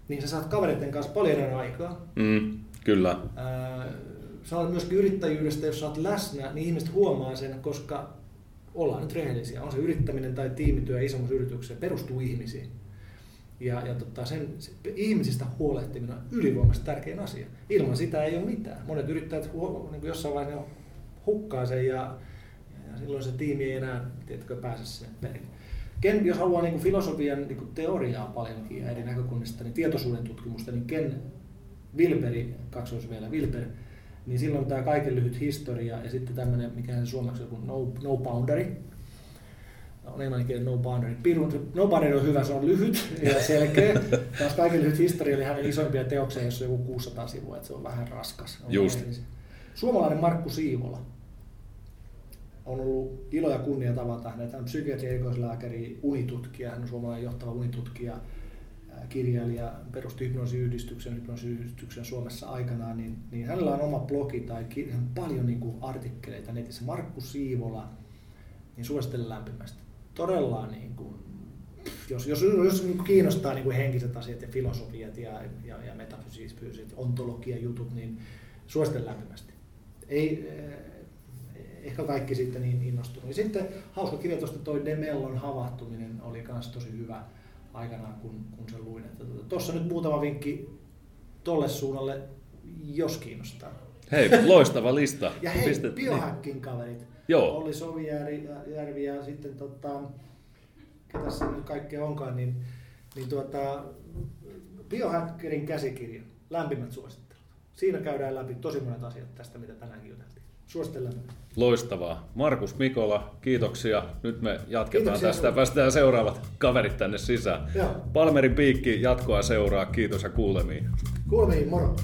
niin sä saat kavereiden kanssa paljon enemmän aikaa. Mm, kyllä. Ää, saat myöskin yrittäjyydestä, jos sä oot läsnä, niin ihmiset huomaa sen, koska ollaan nyt rehellisiä. On se yrittäminen tai tiimityö isommassa yrityksessä, perustuu ihmisiin. Ja, ja tota, sen, se, ihmisistä huolehtiminen on ylivoimaisesti tärkein asia. Ilman sitä ei ole mitään. Monet yrittäjät niin jossain vaiheessa hukkaa sen ja, ja silloin se tiimi ei enää tiedätkö, pääse sinne perin. Ken, jos haluaa niin kuin filosofian niin kuin teoriaa paljonkin ja eri näkökulmista, niin tietoisuuden tutkimusta, niin Ken Wilberi, kaksois vielä Wilber, niin silloin tämä kaiken lyhyt historia ja sitten tämmöinen, mikä se suomeksi on, no, no boundary, on englanninkielinen no boundary. Pirun, no boundary on hyvä, se on lyhyt ja selkeä. Taas kaiken lyhyt historia oli hänen isoimpia teoksia, jos on joku 600 sivua, että se on vähän raskas. On Just. Suomalainen Markku Siivola on ollut ilo ja kunnia tavata hänet. Hän on psykiatri, erikoislääkäri, unitutkija, hän on suomalainen johtava unitutkija kirjailija perusti hypnoosiyhdistyksen, hypnoosiyhdistyksen Suomessa aikanaan, niin, niin hänellä on oma blogi tai paljon niin kuin artikkeleita netissä. Markku Siivola, niin suosittelen lämpimästi. Todella niin kuin, jos, jos, jos niin kiinnostaa niin kuin henkiset asiat ja filosofiat ja, ja, ja metafysiiset, ontologia jutut, niin suosittelen lämpimästi. Ei, eh, ehkä kaikki sitten niin innostunut. Ja sitten hauska kirja tuosta toi Demellon havahtuminen oli myös tosi hyvä aikanaan, kun, kun se luin. Tuossa nyt muutama vinkki tolle suunnalle, jos kiinnostaa. Hei, loistava lista. ja hei, Pistet, niin. kaverit. Joo. Olli Sovijärvi ja sitten tota, ketä se nyt kaikkea onkaan, niin, niin tuota, biohackerin käsikirja, lämpimät suosittelut. Siinä käydään läpi tosi monet asiat tästä, mitä tänäänkin juteltiin. Suosittelen. Loistavaa. Markus Mikola, kiitoksia. Nyt me jatketaan kiitoksia tästä ja päästään seuraavat kaverit tänne sisään. Joo. Palmerin piikki jatkoa seuraa. Kiitos ja kuulemiin. Kuulemiin, moro.